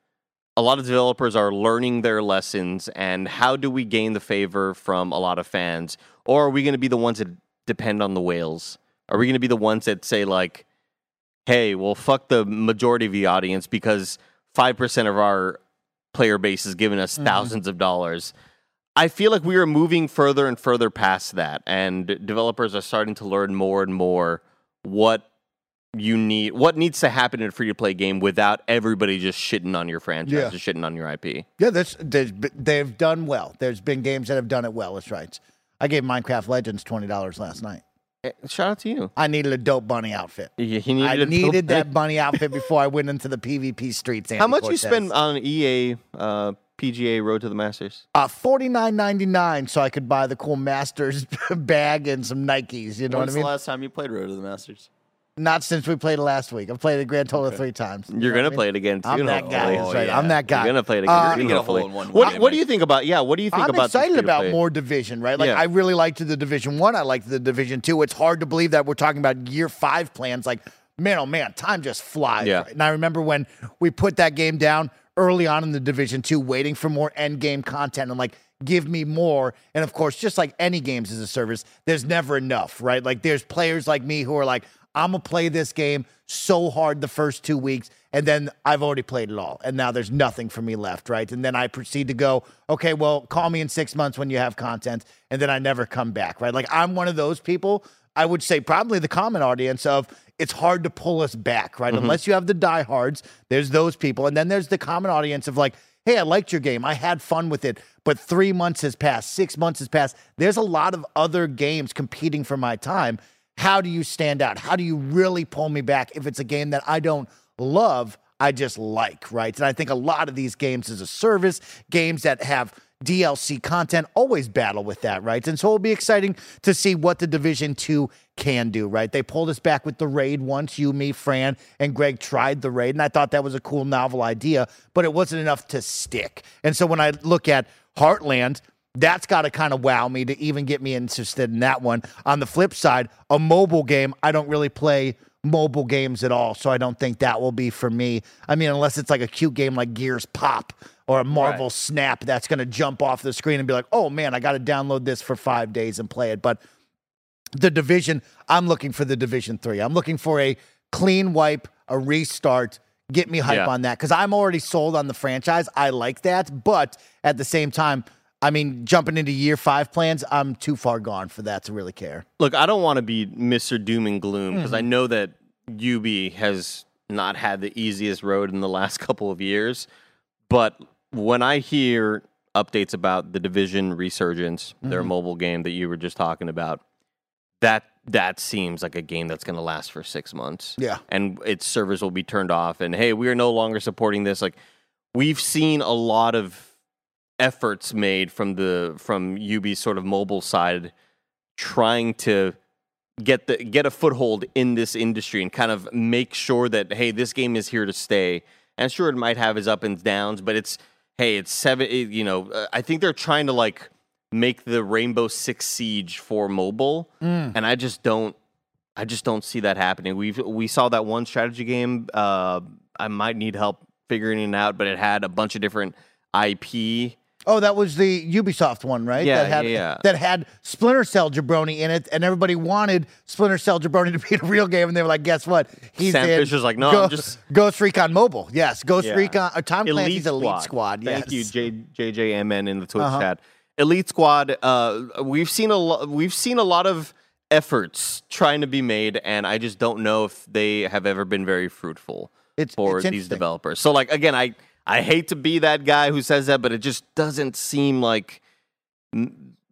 a lot of developers are learning their lessons, and how do we gain the favor from a lot of fans, or are we going to be the ones that depend on the whales? Are we going to be the ones that say like, "Hey, well, fuck the majority of the audience because five percent of our player base is giving us mm-hmm. thousands of dollars." I feel like we are moving further and further past that, and developers are starting to learn more and more what you need, what needs to happen in a free to play game without everybody just shitting on your franchise, Yeah. just shitting on your IP. Yeah, there's they've done well. There's been games that have done it well. That's right. I gave Minecraft Legends twenty dollars last night. Eh, Shout out to you. I needed a dope bunny outfit. You- He needed I needed that *laughs* bunny outfit before I went into the PvP streets. How Andy much you Cortez. spend on EA uh, PGA Road to the Masters? Uh, forty nine ninety nine, so I could buy the cool Masters *laughs* bag and some Nikes. You know When's what I mean? the last time you played Road to the Masters? Not since we played it last week. I've played a grand total of three times. You You're know gonna I mean? play it again too. I'm that guy. hopefully. That's Oh, right. yeah. I'm that guy. You're gonna play it again. Uh, too, get a hopefully. hole in one What, game, what do you think about? Yeah, what do you think about it? I'm about? this excited about free-to-play? more division, right? Like Yeah. I really liked the division one. I liked the division two. It's hard to believe that we're talking about year five plans. Like, man, oh man, time just flies. Yeah. right? And I remember when we put that game down early on in the division two, waiting for more end game content and like give me more. And of course, just like any games as a service, there's never enough, right? Like there's players like me who are like, I'm gonna play this game so hard the first two weeks, and then I've already played it all, and now there's nothing for me left, right? And then I proceed to go, okay, well, call me in six months when you have content, and then I never come back, right? Like I'm one of those people. I would say probably the common audience of it's hard to pull us back, right? Mm-hmm. Unless you have the diehards, there's those people, and then there's the common audience of like, hey, I liked your game, I had fun with it, but three months has passed, six months has passed. There's a lot of other games competing for my time how do you stand out? How do you really pull me back if it's a game that I don't love, I just like, right? And I think a lot of these games as a service, games that have DLC content always battle with that, right? And so it'll be exciting to see what the Division 2 can do, right? They pulled us back with the raid once, you, me, Fran, and Greg tried the raid, and I thought that was a cool novel idea, but it wasn't enough to stick. And so when I look at Heartland, that's got to kind of wow me to even get me interested in that one. On the flip side, a mobile game, I don't really play mobile games at all, so I don't think that will be for me. I mean, unless it's like a cute game like Gears Pop or a Marvel Snap that's going to jump off the screen and be like, oh man, I got to download this for five days and play it. But the division, I'm looking for the division three. I'm looking for a clean wipe, a restart. Get me hype Yeah. on that because I'm already sold on the franchise. I like that, but at the same time, I mean, jumping into year five plans, I'm too far gone for that to really care. Look, I don't want to be Mr. Doom and Gloom because Mm-hmm. I know that Ubi has not had the easiest road in the last *laughs* couple of years. But when I hear updates about the Division Resurgence, their Mm-hmm. mobile game that you were just talking about, that that seems like a game that's going to last for six months. Yeah. and its servers will be turned off. And hey, we are no longer supporting this. Like we've seen a lot of efforts made from the from Ubi's sort of mobile side trying to get the get a foothold in this industry and kind of make sure that hey this game is here to stay. And sure it might have its up and downs but it's hey it's seven it- you know uh, i think they're trying to like make the rainbow six siege for mobile. And i just don't i just don't see that happening. We we saw that one strategy game uh i might need help figuring it out but it had a bunch of different ip Oh, that was the Ubisoft one, right? Yeah, that had, yeah, yeah. That had Splinter Cell Jabroni in it, and everybody wanted Splinter Cell Jabroni *laughs* to be a real game, and they were like, "Guess what? He's Sam in Fisher's like, "No, Go- I'm just- *laughs* Ghost Recon Mobile." Yes, Ghost Yeah. Recon. Uh, Tom Clancy's Elite Squad. Thank yes. you, J- JJMN in the Twitch Uh-huh. chat. Elite Squad. Uh, we've seen a lot. We've seen a lot of efforts trying to be made, and I just don't know if they have ever been very fruitful It's- for it's these developers. So, like again, I I hate to be that guy who says that, but it just doesn't seem like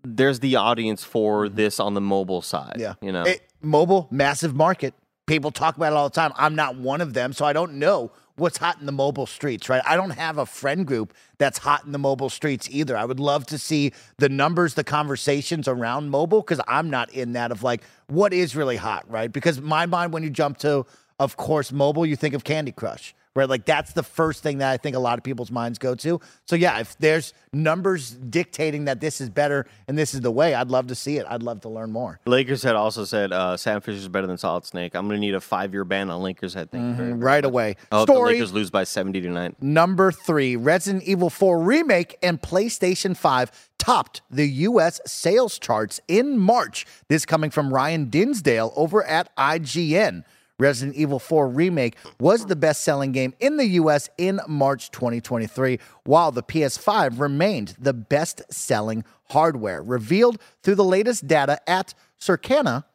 there's the audience for this on the mobile side. Mm-hmm. Yeah. you know. It- mobile, massive market. People talk about it all the time. I'm not one of them, so I don't know what's hot in the mobile streets, right? I don't have a friend group that's hot in the mobile streets either. I would love to see the numbers, the conversations around mobile, because I'm not in that of like, what is really hot, right? Because my mind, when you jump to, of course, mobile, you think of Candy Crush. Right, like that's the first thing that I think a lot of people's minds go to. So yeah, if there's numbers dictating that this is better and this is the way, I'd love to see it. I'd love to learn more. Lakers had also said uh, Sam Fisher's better than Solid Snake. I'm going to need a five year ban on Lakers head. Very much. right away. I hope the Lakers lose by 70 to 9. number three Resident Evil 4 Remake and PlayStation 5 topped the U.S. sales charts in March. This coming from Ryan Dinsdale over at IGN. Resident Evil 4 Remake was the best selling game in the US in March 2023, while the PS5 remained the best selling hardware. Revealed through the latest data at Circana,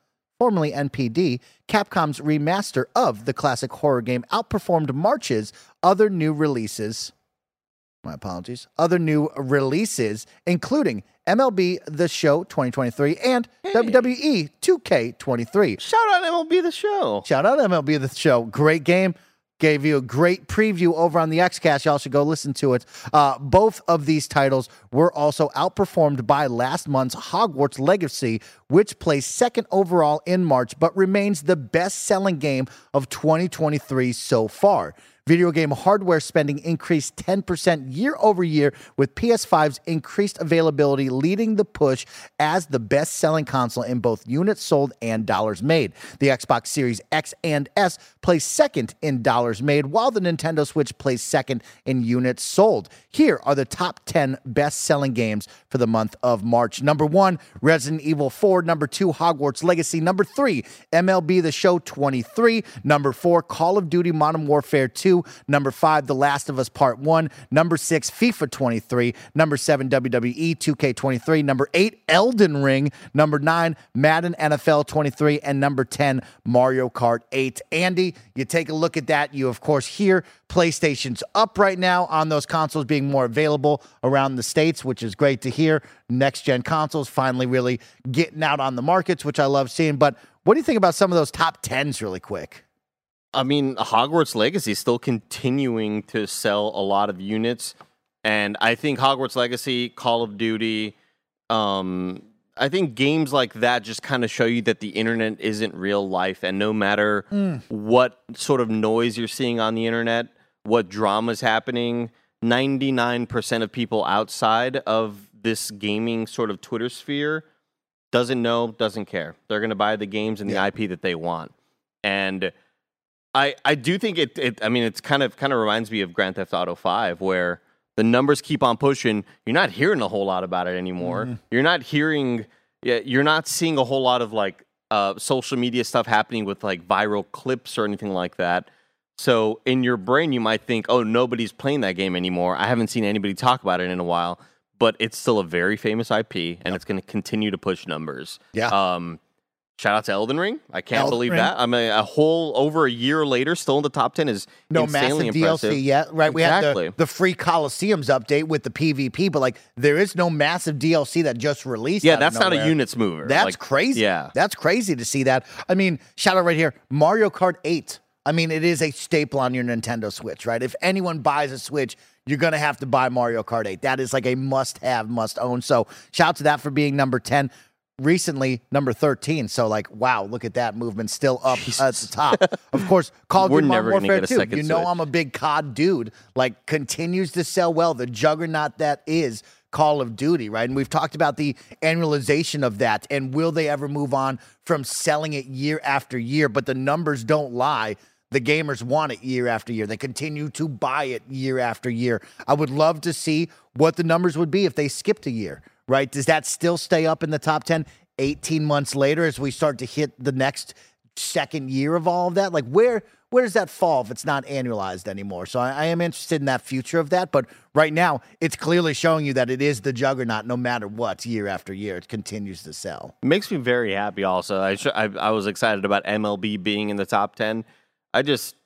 formerly NPD, Capcom's remaster of the classic horror game outperformed March's other new releases. My apologies. Other new releases, including MLB The Show 2023 and E WWE 2K23. Shout out MLB the show. Shout out MLB The Show. Great game. gave you a great preview over on the XCast. Y'all should go listen to it. Uh, both of these titles were also outperformed by last month's Hogwarts Legacy, which placed second overall in March, but remains the best selling game of 2023 so far. Video game hardware spending increased 10% year over year, with PS5's increased availability leading the push as the best selling console in both units sold and dollars made. The Xbox Series X and S placed second in dollars made, while the Nintendo Switch placed second in units sold. Here are the top 10 best selling games for the month of March. Number one, Resident Evil 4. Number two, Hogwarts Legacy. Number three, MLB The Show 23. Number four, Call of Duty Modern Warfare 2. Number five, The Last of Us Part 1. Number six, FIFA 23. Number seven, WWE 2K23. Number eight, Elden Ring. Number nine, Madden NFL 23. And number 10, Mario Kart 8. Andy, you take a look at that. You, of course, hear PlayStation's up right now on those consoles being more available around the States, which is great to hear. Next gen consoles finally really getting out on the markets, which I love seeing. But what do you think about some of those top 10s really quick? I mean, Hogwarts Legacy is still continuing to sell a lot of units, and I think Hogwarts Legacy, Call of Duty, um, I think games like that just kind of show you that the internet isn't real life, and no matter what sort of noise you're seeing on the internet, what drama is happening, ninety nine percent of people outside of this gaming sort of Twitter sphere doesn't know, doesn't care. They're going to buy the games and the IP that they want, and I I do think it, it I mean it's kind of kind of reminds me of Grand Theft Auto 5 where the numbers keep on pushing. You're not hearing a whole lot about it anymore. You're not hearing yeah, you're not seeing a whole lot of like uh, social media stuff happening with like viral clips or anything like that. So in your brain you might think, "Oh, nobody's playing that game anymore. I haven't seen anybody talk about it in a while." But it's still a very famous IP and it's going to continue to push numbers. Yeah. Um Shout out to Elden Ring. I can't Elden believe Ring. that. I mean, a whole over a year later, still in the top ten is no insanely massive impressive. DLC yet, right? We Exactly. had the, the free Coliseums update with the PvP, but like there is no massive DLC that just released. Yeah, that's not a units mover. That's Like, crazy. Yeah, That's crazy to see that. I mean, shout out right here Mario Kart 8. I mean, it is a staple on your Nintendo Switch, right? If anyone buys a Switch, you're going to have to buy Mario Kart 8. That is like a must have, must own. So, shout out to that for being number 10. Recently, number 13. So, like, wow, look at that movement still up at the top. of course, *laughs* Call of Duty Modern Warfare 2. second You know, Switch. I'm a big COD dude. Like, continues to sell well. The juggernaut that is Call of Duty, right? And we've talked about the annualization of that. And will they ever move on from selling it year after year? But the numbers don't lie. The gamers want it year after year. They continue to buy it year after year. I would love to see what the numbers would be if they skipped a year, right? Does that still stay up in the top 10 18 months later as we start to hit the next second year of all of that? Like, where where does that fall if it's not annualized anymore? So I, I am interested in that future of that. But right now, it's clearly showing you that it is the juggernaut no matter what, year after year. It continues to sell. It makes me very happy. Also, I, sh- I I was excited about MLB being in the top ten. I just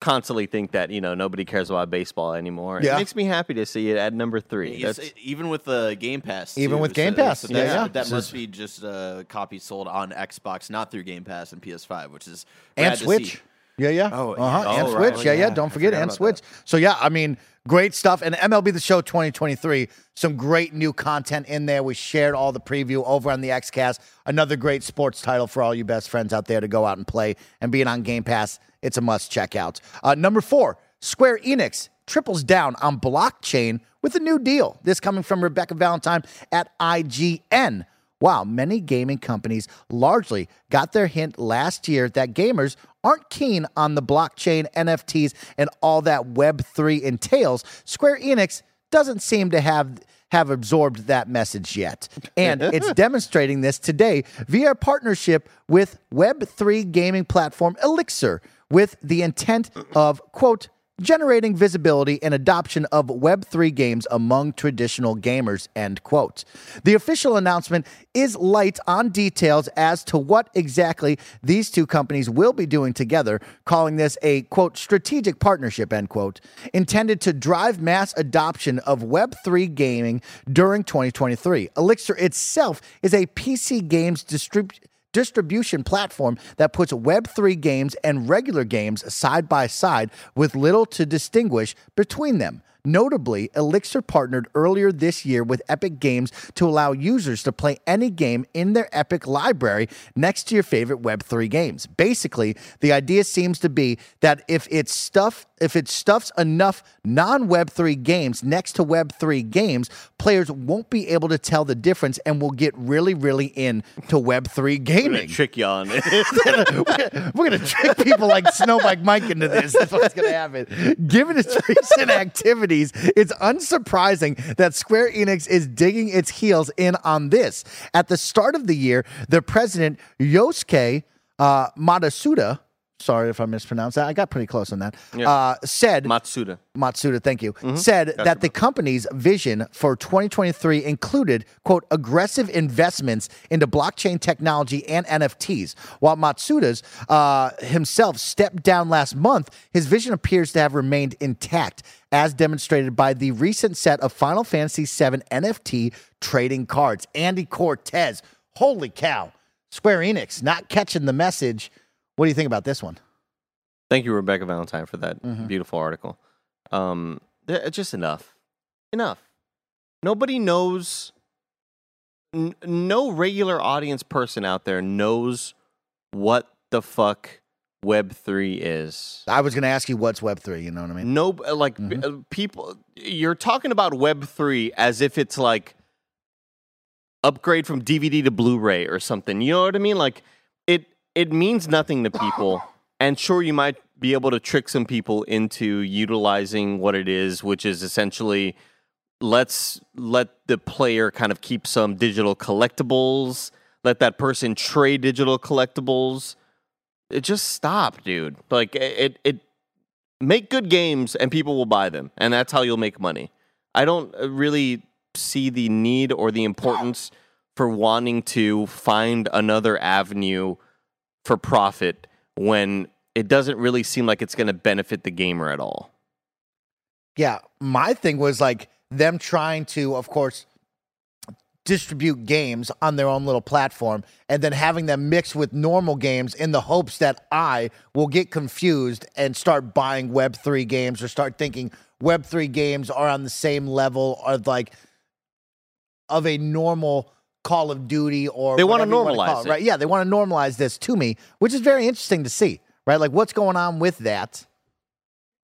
constantly think that you know nobody cares about baseball anymore. Yeah. It makes me happy to see it at number three. It's- That's, even with the Game Pass. Even with Game so- Pass, so yeah, yeah. That must be just uh, copies sold on Xbox, not through Game Pass and PS5, which is and rad to Switch. see. Yeah, yeah. Oh, uh-huh. yeah. and Oh, Switch. right. Yeah, yeah. Yeah, Don't forget and about Switch. So yeah, I mean, great stuff. And MLB The Show 2023, some great new content in there. We shared all the preview over on the XCast. Another great sports title for all you best friends out there to go out and play. And being on Game Pass, it's a must check out. Uh, number four, Square Enix triples down on blockchain with a new deal. This coming from Rebecca Valentine at IGN. Wow, many gaming companies largely got their hint last year that gamers aren't keen on the blockchain, NFTs, and all that Web3 entails. Square Enix doesn't seem to have have absorbed that message yet. And *laughs* it's demonstrating this today via a partnership with Web3 gaming platform Elixir with the intent of, quote, generating visibility and adoption of Web3 games among traditional gamers, end quote. The official announcement is light on details as to what exactly these two companies will be doing together, calling this a, quote, strategic partnership, end quote, intended to drive mass adoption of Web3 gaming during 2023. Elixir itself is a PC games distrib- distribution platform that puts Web3 games and regular games side by side with little to distinguish between them. Notably, Elixir partnered earlier this year with Epic Games to allow users to play any game in their Epic library next to your favorite Web3 games. Basically, the idea seems to be that if it's stuff if it stuffs enough non-Web3 games next to Web3 games, players won't be able to tell the difference and will get really really into Web3 *laughs* gaming. Trick you on it. *laughs* We're gonna trick people like Snowbike Mike into this. That's what's gonna happen. Given its recent *laughs* activities, it's unsurprising that Square Enix is digging its heels in on this. At the start of the year, the president Yosuke uh, Matsuda. Sorry if I mispronounced that. I got pretty close on that. Uh, said Matsuda. Matsuda, thank you, said that the company's vision for 2023 included, quote, aggressive investments into blockchain technology and NFTs. While Matsuda's uh, himself stepped down last month, his vision appears to have remained intact, as demonstrated by the recent set of Final Fantasy VII NFT trading cards. Andy Cortez, holy cow. Square Enix not catching the message. What do you think about this one? Thank you, Rebecca Valentine, for that Mhm. beautiful article. Um, it's just enough. Enough. Nobody knows. N- no regular audience person out there knows what the fuck Web three is. I was going to ask you what's Web3, you know what I mean? No, like b- uh, people, you're talking about Web three as if it's like upgrade from DVD to Blu-ray or something. You know what I mean? Like it, means nothing to people. And sure, you might be able to trick some people into utilizing what it is, which is essentially let's let the player kind of keep some digital collectibles. Let that person trade digital collectibles. It just stop, dude. Like it, it make good games and people will buy them and that's how you'll make money i don't uh, really see the need or the importance for wanting to find another avenue for profit when it doesn't really seem like it's going to benefit the gamer at all. Yeah, my thing was like them trying to, of course, distribute games on their own little platform and then having them mix with normal games in the hopes that I will get confused and start buying Web3 games or start thinking Web3 games are on the same level of like of a normal Call of Duty or They wanna whatever wanna normalize call it. right? Yeah, they want to normalize this to me, which is very interesting to see, right? Like what's going on with that.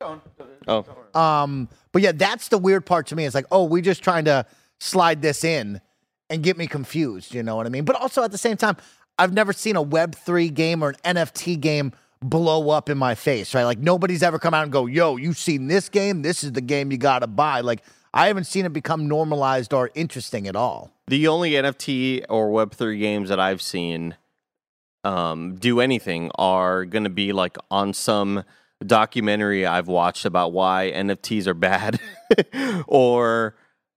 oh Um, but yeah, that's the weird part to me. It's like, oh, we just trying to slide this in and get me confused. You know what I mean? But also at the same time, I've never seen a Web three game or an NFT game blow up in my face. Right? Like nobody's ever come out and go, "Yo, you seen this game? This is the game you got to buy." Like I haven't seen it become normalized or interesting at all. the only nft or web3 games that i've seen um, do anything are going to be like on some documentary I've watched about why NFTs are bad, *laughs* or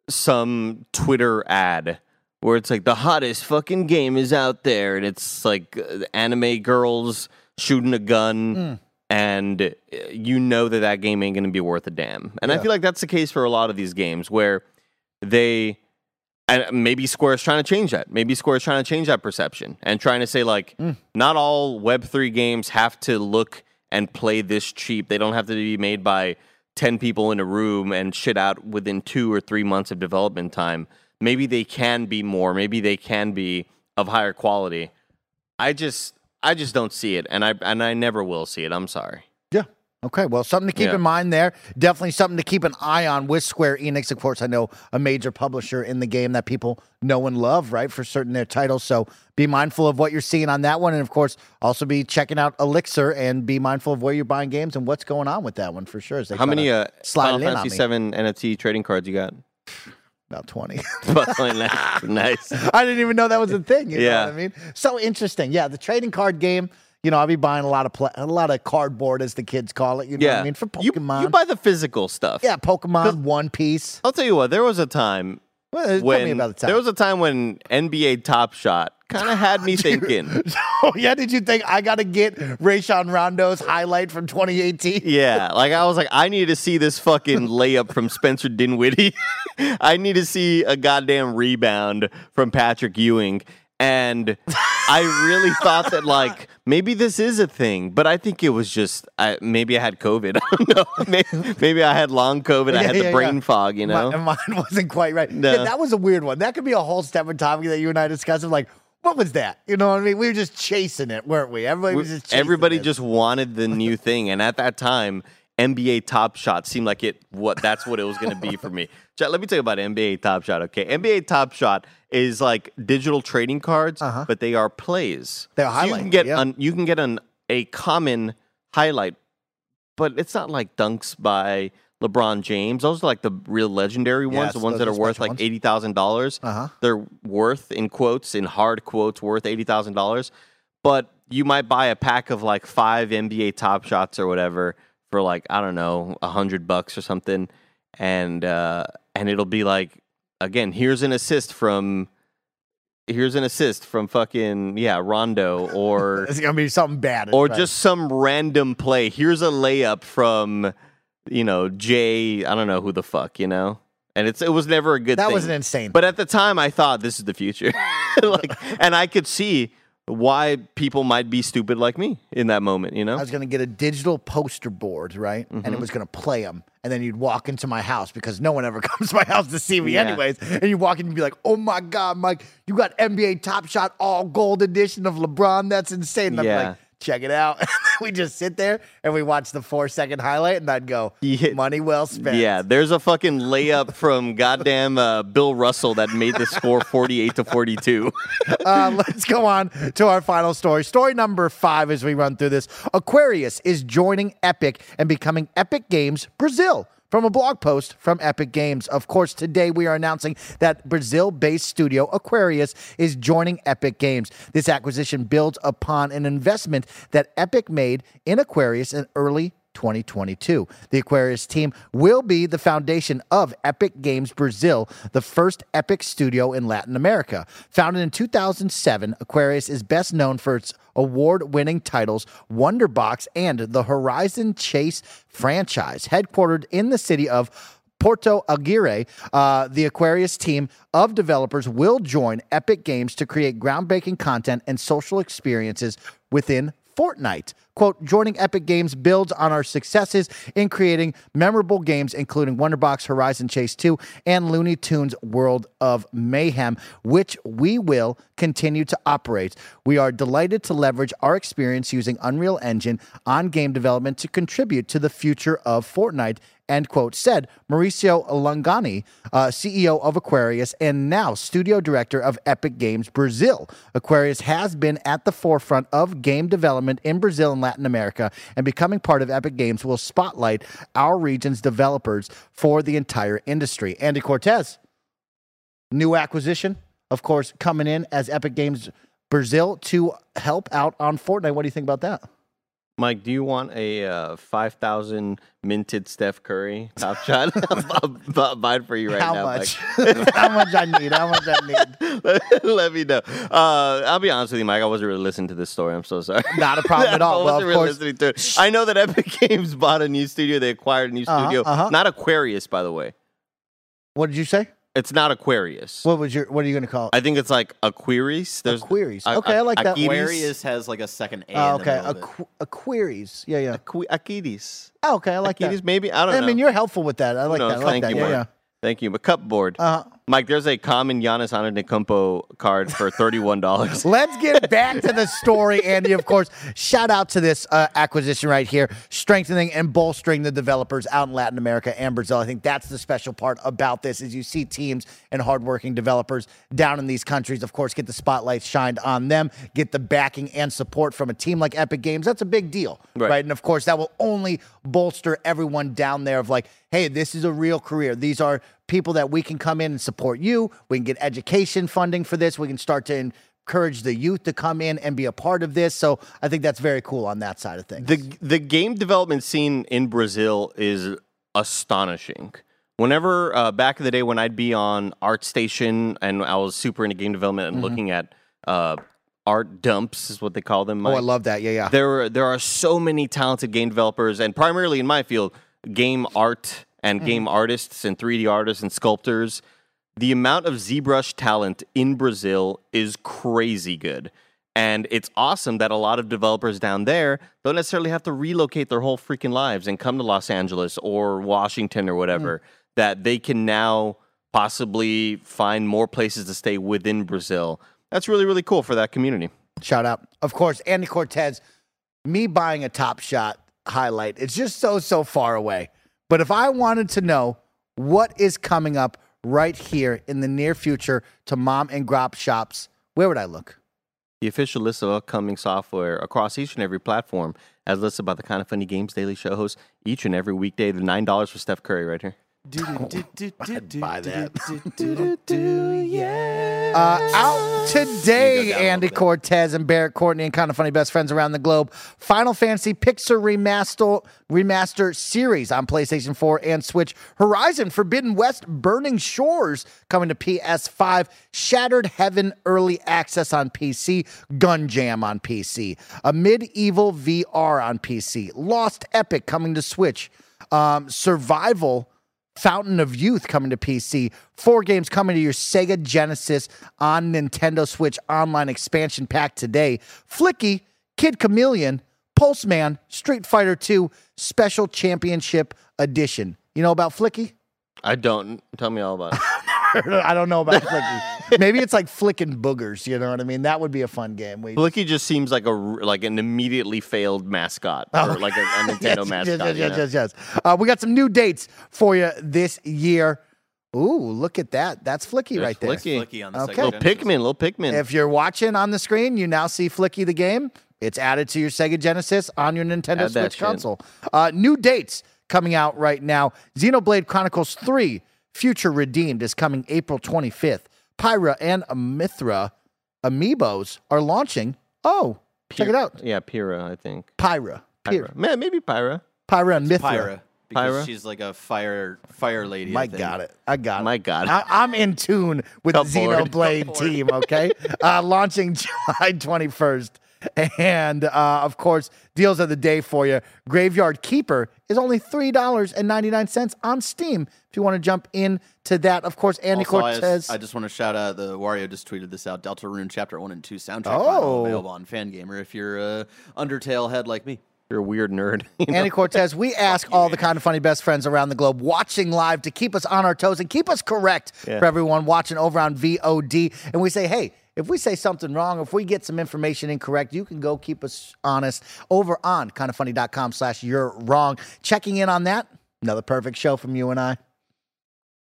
some Twitter ad where it's like the hottest fucking game is out there, and it's like anime girls shooting a gun. And uh, you know that that game ain't going to be worth a damn. And I feel like that's the case for a lot of these games where they and maybe Square is trying to change that. Maybe Square is trying to change that perception and trying to say like, not all Web three games have to look and play this cheap. They don't have to be made by ten people in a room and shit out within two or three months of development time. Maybe they can be more. Maybe they can be of higher quality. I just, I just don't see it, and I and I never will see it. I'm sorry. Yeah. Okay. Well, something to keep Yeah. in mind there. Definitely something to keep an eye on with Square Enix. Of course, I know a major publisher in the game that people know and love, right, for certain their titles. So be mindful of what you're seeing on that one. And of course, also be checking out Elixir and be mindful of where you're buying games and what's going on with that one for sure. How many uh, Final it in on Fantasy me. Seven NFT trading cards you got? About 20. *laughs* nice. nice. I didn't even know that was a thing. You know Yeah. what I mean? So interesting. Yeah, the trading card game. You know, I'll be buying a lot of pla a lot of cardboard, as the kids call it. You know Yeah. what I mean? For You- Pokemon. you buy the physical stuff. yeah, Pokemon, One Piece. I'll tell you what. There was a time Well, tell me when about the time. there was a time when NBA Top Shot kind of *laughs* had me thinking. *laughs* oh yeah, did you think I got to get Rajon Rondo's highlight from 2018? *laughs* Yeah, like I was like, I need to see this fucking layup from Spencer Dinwiddie. I need to see a goddamn rebound from Patrick Ewing. And I really thought that like maybe this is a thing, but I think it was just I, maybe I had COVID. *laughs* I don't know. Maybe, maybe I had long COVID. I Yeah, had the yeah, brain yeah. fog. You know. Mi- mine *laughs* wasn't quite right. No. That was a weird one. That could be a whole separate topic that you and I discussed. Of like, what was that? You know what I mean? We were just chasing it, weren't we? Everybody was just chasing Everybody it. just wanted the new thing, and at that time, NBA Top Shot seemed like it. What that's what it was going to be for me. *laughs* Chat, let me tell you about NBA Top Shot. Okay, NBA Top Shot is like digital trading cards, but they are plays. They're So you can get yeah. an, you can get an a common highlight, but it's not like dunks by LeBron James. Those are like the real legendary ones, the ones that are worth like eighty thousand dollars. Uh-huh. They're worth in quotes, in hard quotes, worth eighty thousand dollars. But you might buy a pack of like five NBA Top Shots or whatever for like I don't know a hundred bucks or something, and uh, and it'll be like again, here's an assist from. Here's an assist from fucking yeah Rondo or *laughs* It's gonna be something bad. or just some random play. Here's a layup from, you know, Jay. I don't know who the fuck, you know. And it's it was never a good. that thing. was an insane. But at the time, I thought this is the future, *laughs* like, *laughs* and I could see why people might be stupid like me in that moment. You know, I was gonna get a digital poster board, right? And Mm-hmm. it was gonna play them, and then you'd walk into my house because no one ever *laughs* comes to my house to see me, Yeah. anyways. And you walk in and be like, "Oh my god, Mike, you got NBA Top Shot all gold edition of LeBron. That's insane." And I'm Yeah. like, "Check it out." *laughs* we just sit there and we watch the four second highlight, and I'd go, Yeah. "Money well spent." yeah. There's a fucking layup from goddamn uh, Bill Russell that made the score 48 to 42. *laughs* uh, let's go on to our final story. Story number five as we run through this Aquarius is joining Epic and becoming Epic Games Brazil. From a blog post from Epic Games. Of course, today we are announcing that Brazil based studio Aquarius is joining Epic Games. This acquisition builds upon an investment that Epic made in Aquarius in early 2022. The Aquarius team will be the foundation of Epic Games Brazil, the first Epic studio in Latin America. Founded in 2007, Aquarius is best known for its award winning titles Wonderbox and the Horizon Chase franchise, headquartered in the city of Porto Alegre, uh, the Aquarius team of developers will join Epic Games to create groundbreaking content and social experiences within Fortnite. Quote, joining Epic Games builds on our successes in creating memorable games, including Wonderbox Horizon Chase 2 and Looney Tunes World of Mayhem, which we will continue to operate. We are delighted to leverage our experience using Unreal Engine on game development to contribute to the future of Fortnite end quote, said Mauricio Longoni, uh, CEO of Aquarius and now studio director of Epic Games Brazil. Aquarius has been at the forefront of game development in Brazil and Latin America, and becoming part of Epic Games will spotlight our region's developers for the entire industry. Andy Cortez, new acquisition, of course, coming in as Epic Games Brazil to help out on Fortnite. What do you think about that? Mike, do you want a uh, 5,000 minted Steph Curry top shot? *laughs* I'll, I'll buy it for you right How now. much? Mike. *laughs* How much I need? How much I need? *laughs* Let me know. Uh, I'll be honest with you, Mike. I wasn't really listening to this story. I'm so sorry. Not a problem at all. I Well, really course- listening to it. I know that Epic Games bought a new studio. They acquired a new Uh-huh, studio. uh-huh. Not Aquarius, by the way. What did you say? It's not Aquarius. What was your? What are you going to call it? I think it's like Aquarius. There's Aquarius. Okay, I like that. Akiris. Aquarius has like a second A. Oh, in the oh, okay, of. Aqu- Aquarius. Yeah, yeah. Aqu- Akiris. Oh, okay, I like Akiris, that. maybe. I don't I know. mean, you're helpful with that. I like knows? that. I like Thank that. you, Yeah, Mark. yeah. Thank you. But cupboard. Uh, Mike, there's a common Giannis Antetokounmpo card for thirty-one dollars. *laughs* Let's get back to the story, Andy. Of course, shout out to this uh, acquisition right here, strengthening and bolstering the developers out in Latin America and Brazil. I think that's the special part about this is you see teams and hardworking developers down in these countries, of course, get the spotlight shined on them, get the backing and support from a team like Epic Games. That's a big deal, Right. right? And of course, that will only bolster everyone down there of like, hey, this is a real career. These are people that we can come in and support you. We can get education funding for this. We can start to encourage the youth to come in and be a part of this. So I think that's very cool on that side of things. The the game development scene in Brazil is astonishing. Whenever uh, back in the day when I'd be on ArtStation and I was super into game development and looking at uh, art dumps is what they call them. oh, I love that. Yeah, yeah. there there are so many talented game developers and primarily in my field game art and Mm-hmm. game artists and 3d artists and sculptors the amount of zbrush talent in brazil is crazy good And it's awesome that a lot of developers down there don't necessarily have to relocate their whole freaking lives and come to Los Angeles or Washington or whatever, that they can now possibly find more places to stay within Brazil. That's really, really cool for that community. Shout out. Of course, Andy Cortez, me buying a top shot highlight, it's just so, so far away. But if I wanted to know what is coming up right here in the near future to mom and grop shops, where would I look? The official list of upcoming software across each and every platform, as listed by the Kinda Funny Games Daily Show host each and every weekday. The nine dollars for Steph Curry right here. Out today, Andy. Cortez and Barrett Courtney and kinda funny best friends around the globe. Final Fantasy Pixel Remaster Remaster Series on PlayStation 4 and Switch. Horizon Forbidden West Burning Shores coming to PS5. Shattered Heaven Early Access on PC. Gun Jam on PC. A Medieval VR on PC. Lost Epic coming to Switch. Um, Survival. Fountain of Youth coming to PC. Four games coming to your Sega Genesis on Nintendo Switch online expansion pack today. Flicky, Kid Chameleon, Pulseman, Street Fighter 2 Special Championship Edition. You know about Flicky? I don't. Tell me all about it. *laughs* I don't know about Flicky. *laughs* Maybe it's like flicking boogers. You know what I mean? That would be a fun game. We, Blicky just seems like a r- like an immediately failed mascot or like a, a *laughs* Nintendo yes, mascot. Yes, yes, yes, yes, yes. Uh, we got some new dates for you this year. Ooh, look at that. That's Flicky There's right there. Flicky. Flicky on the Okay. Sega Little Pikmin, little Pikmin. If you're watching on the screen, you now see Flicky the game. It's added to your Sega Genesis on your Nintendo Add Switch console. Uh, new dates coming out right now. Xenoblade Chronicles 3 Future Redeemed is coming April 25th. Pyra and Mythra amiibos are launching. Oh, check it out. Yeah, Pyra, I think. Pyra. Pyra, Pyra. Man, maybe Pyra. Pyra and Mythra. Pyra. Because Pyra? she's like a fire fire lady. I Mike got it. I got it. My God. I, I'm in tune with Come the forward. Xenoblade team, okay? *laughs* uh, launching *laughs* July 21st. And uh, of course, deals of the day for you. Graveyard Keeper is only $3.99 on Steam. If you want to jump in to that, of course, Andy Also, I Cortez. just, I just want to shout out the Wario just tweeted this out. Deltarune Chapter One and Two soundtrack Oh. vinyl available on Fangamer if you're a Undertale head like me. You're a weird nerd. *laughs* you know? Andy Cortez, we ask all the kinda funny best friends around the globe watching live to keep us on our toes and keep us correct Yeah. for everyone watching over on VOD. And we say, hey, if we say something wrong, if we get some information incorrect, you can go keep us honest over on kindafunny.com slash you're wrong. Checking in on that, another perfect show from you and I.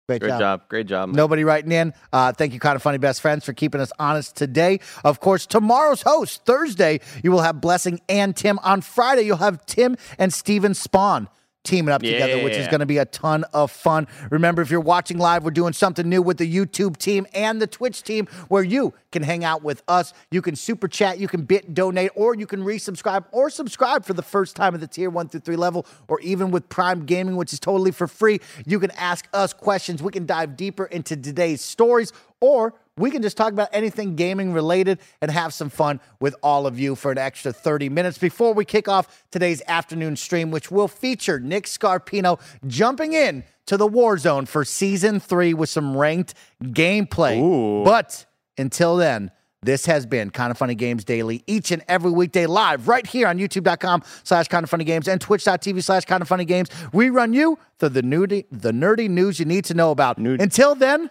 Great, Great job. Great job. Nobody writing in. Uh, thank you, kinda funny best friends, for keeping us honest today. Of course, tomorrow's host, Thursday, you will have Blessing and Tim. On Friday, you'll have Tim and Steven Spohn teaming up together, which is going to be a ton of fun. Remember, if you're watching live, we're doing something new with the YouTube team and the Twitch team where you can hang out with us. You can super chat, you can bit donate, or you can resubscribe or subscribe for the first time at the tier one through three level, or even with Prime Gaming, which is totally for free. You can ask us questions. We can dive deeper into today's stories, or we can just talk about anything gaming related and have some fun with all of you for an extra 30 minutes before we kick off today's afternoon stream, which will feature Nick Scarpino jumping in to the war zone for season three with some ranked gameplay. But until then, this has been Kinda Funny Games Daily, each and every weekday live right here on youtube.com slash kinda funny games and twitch.tv slash kinda funny games. We run you through the nerdy, the nerdy news you need to know about. Nude. Until then,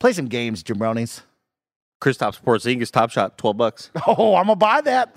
play some games, jabronis. Chris Top Sports League is Top Shot, 12 bucks. *laughs* Oh, I'm gonna buy that.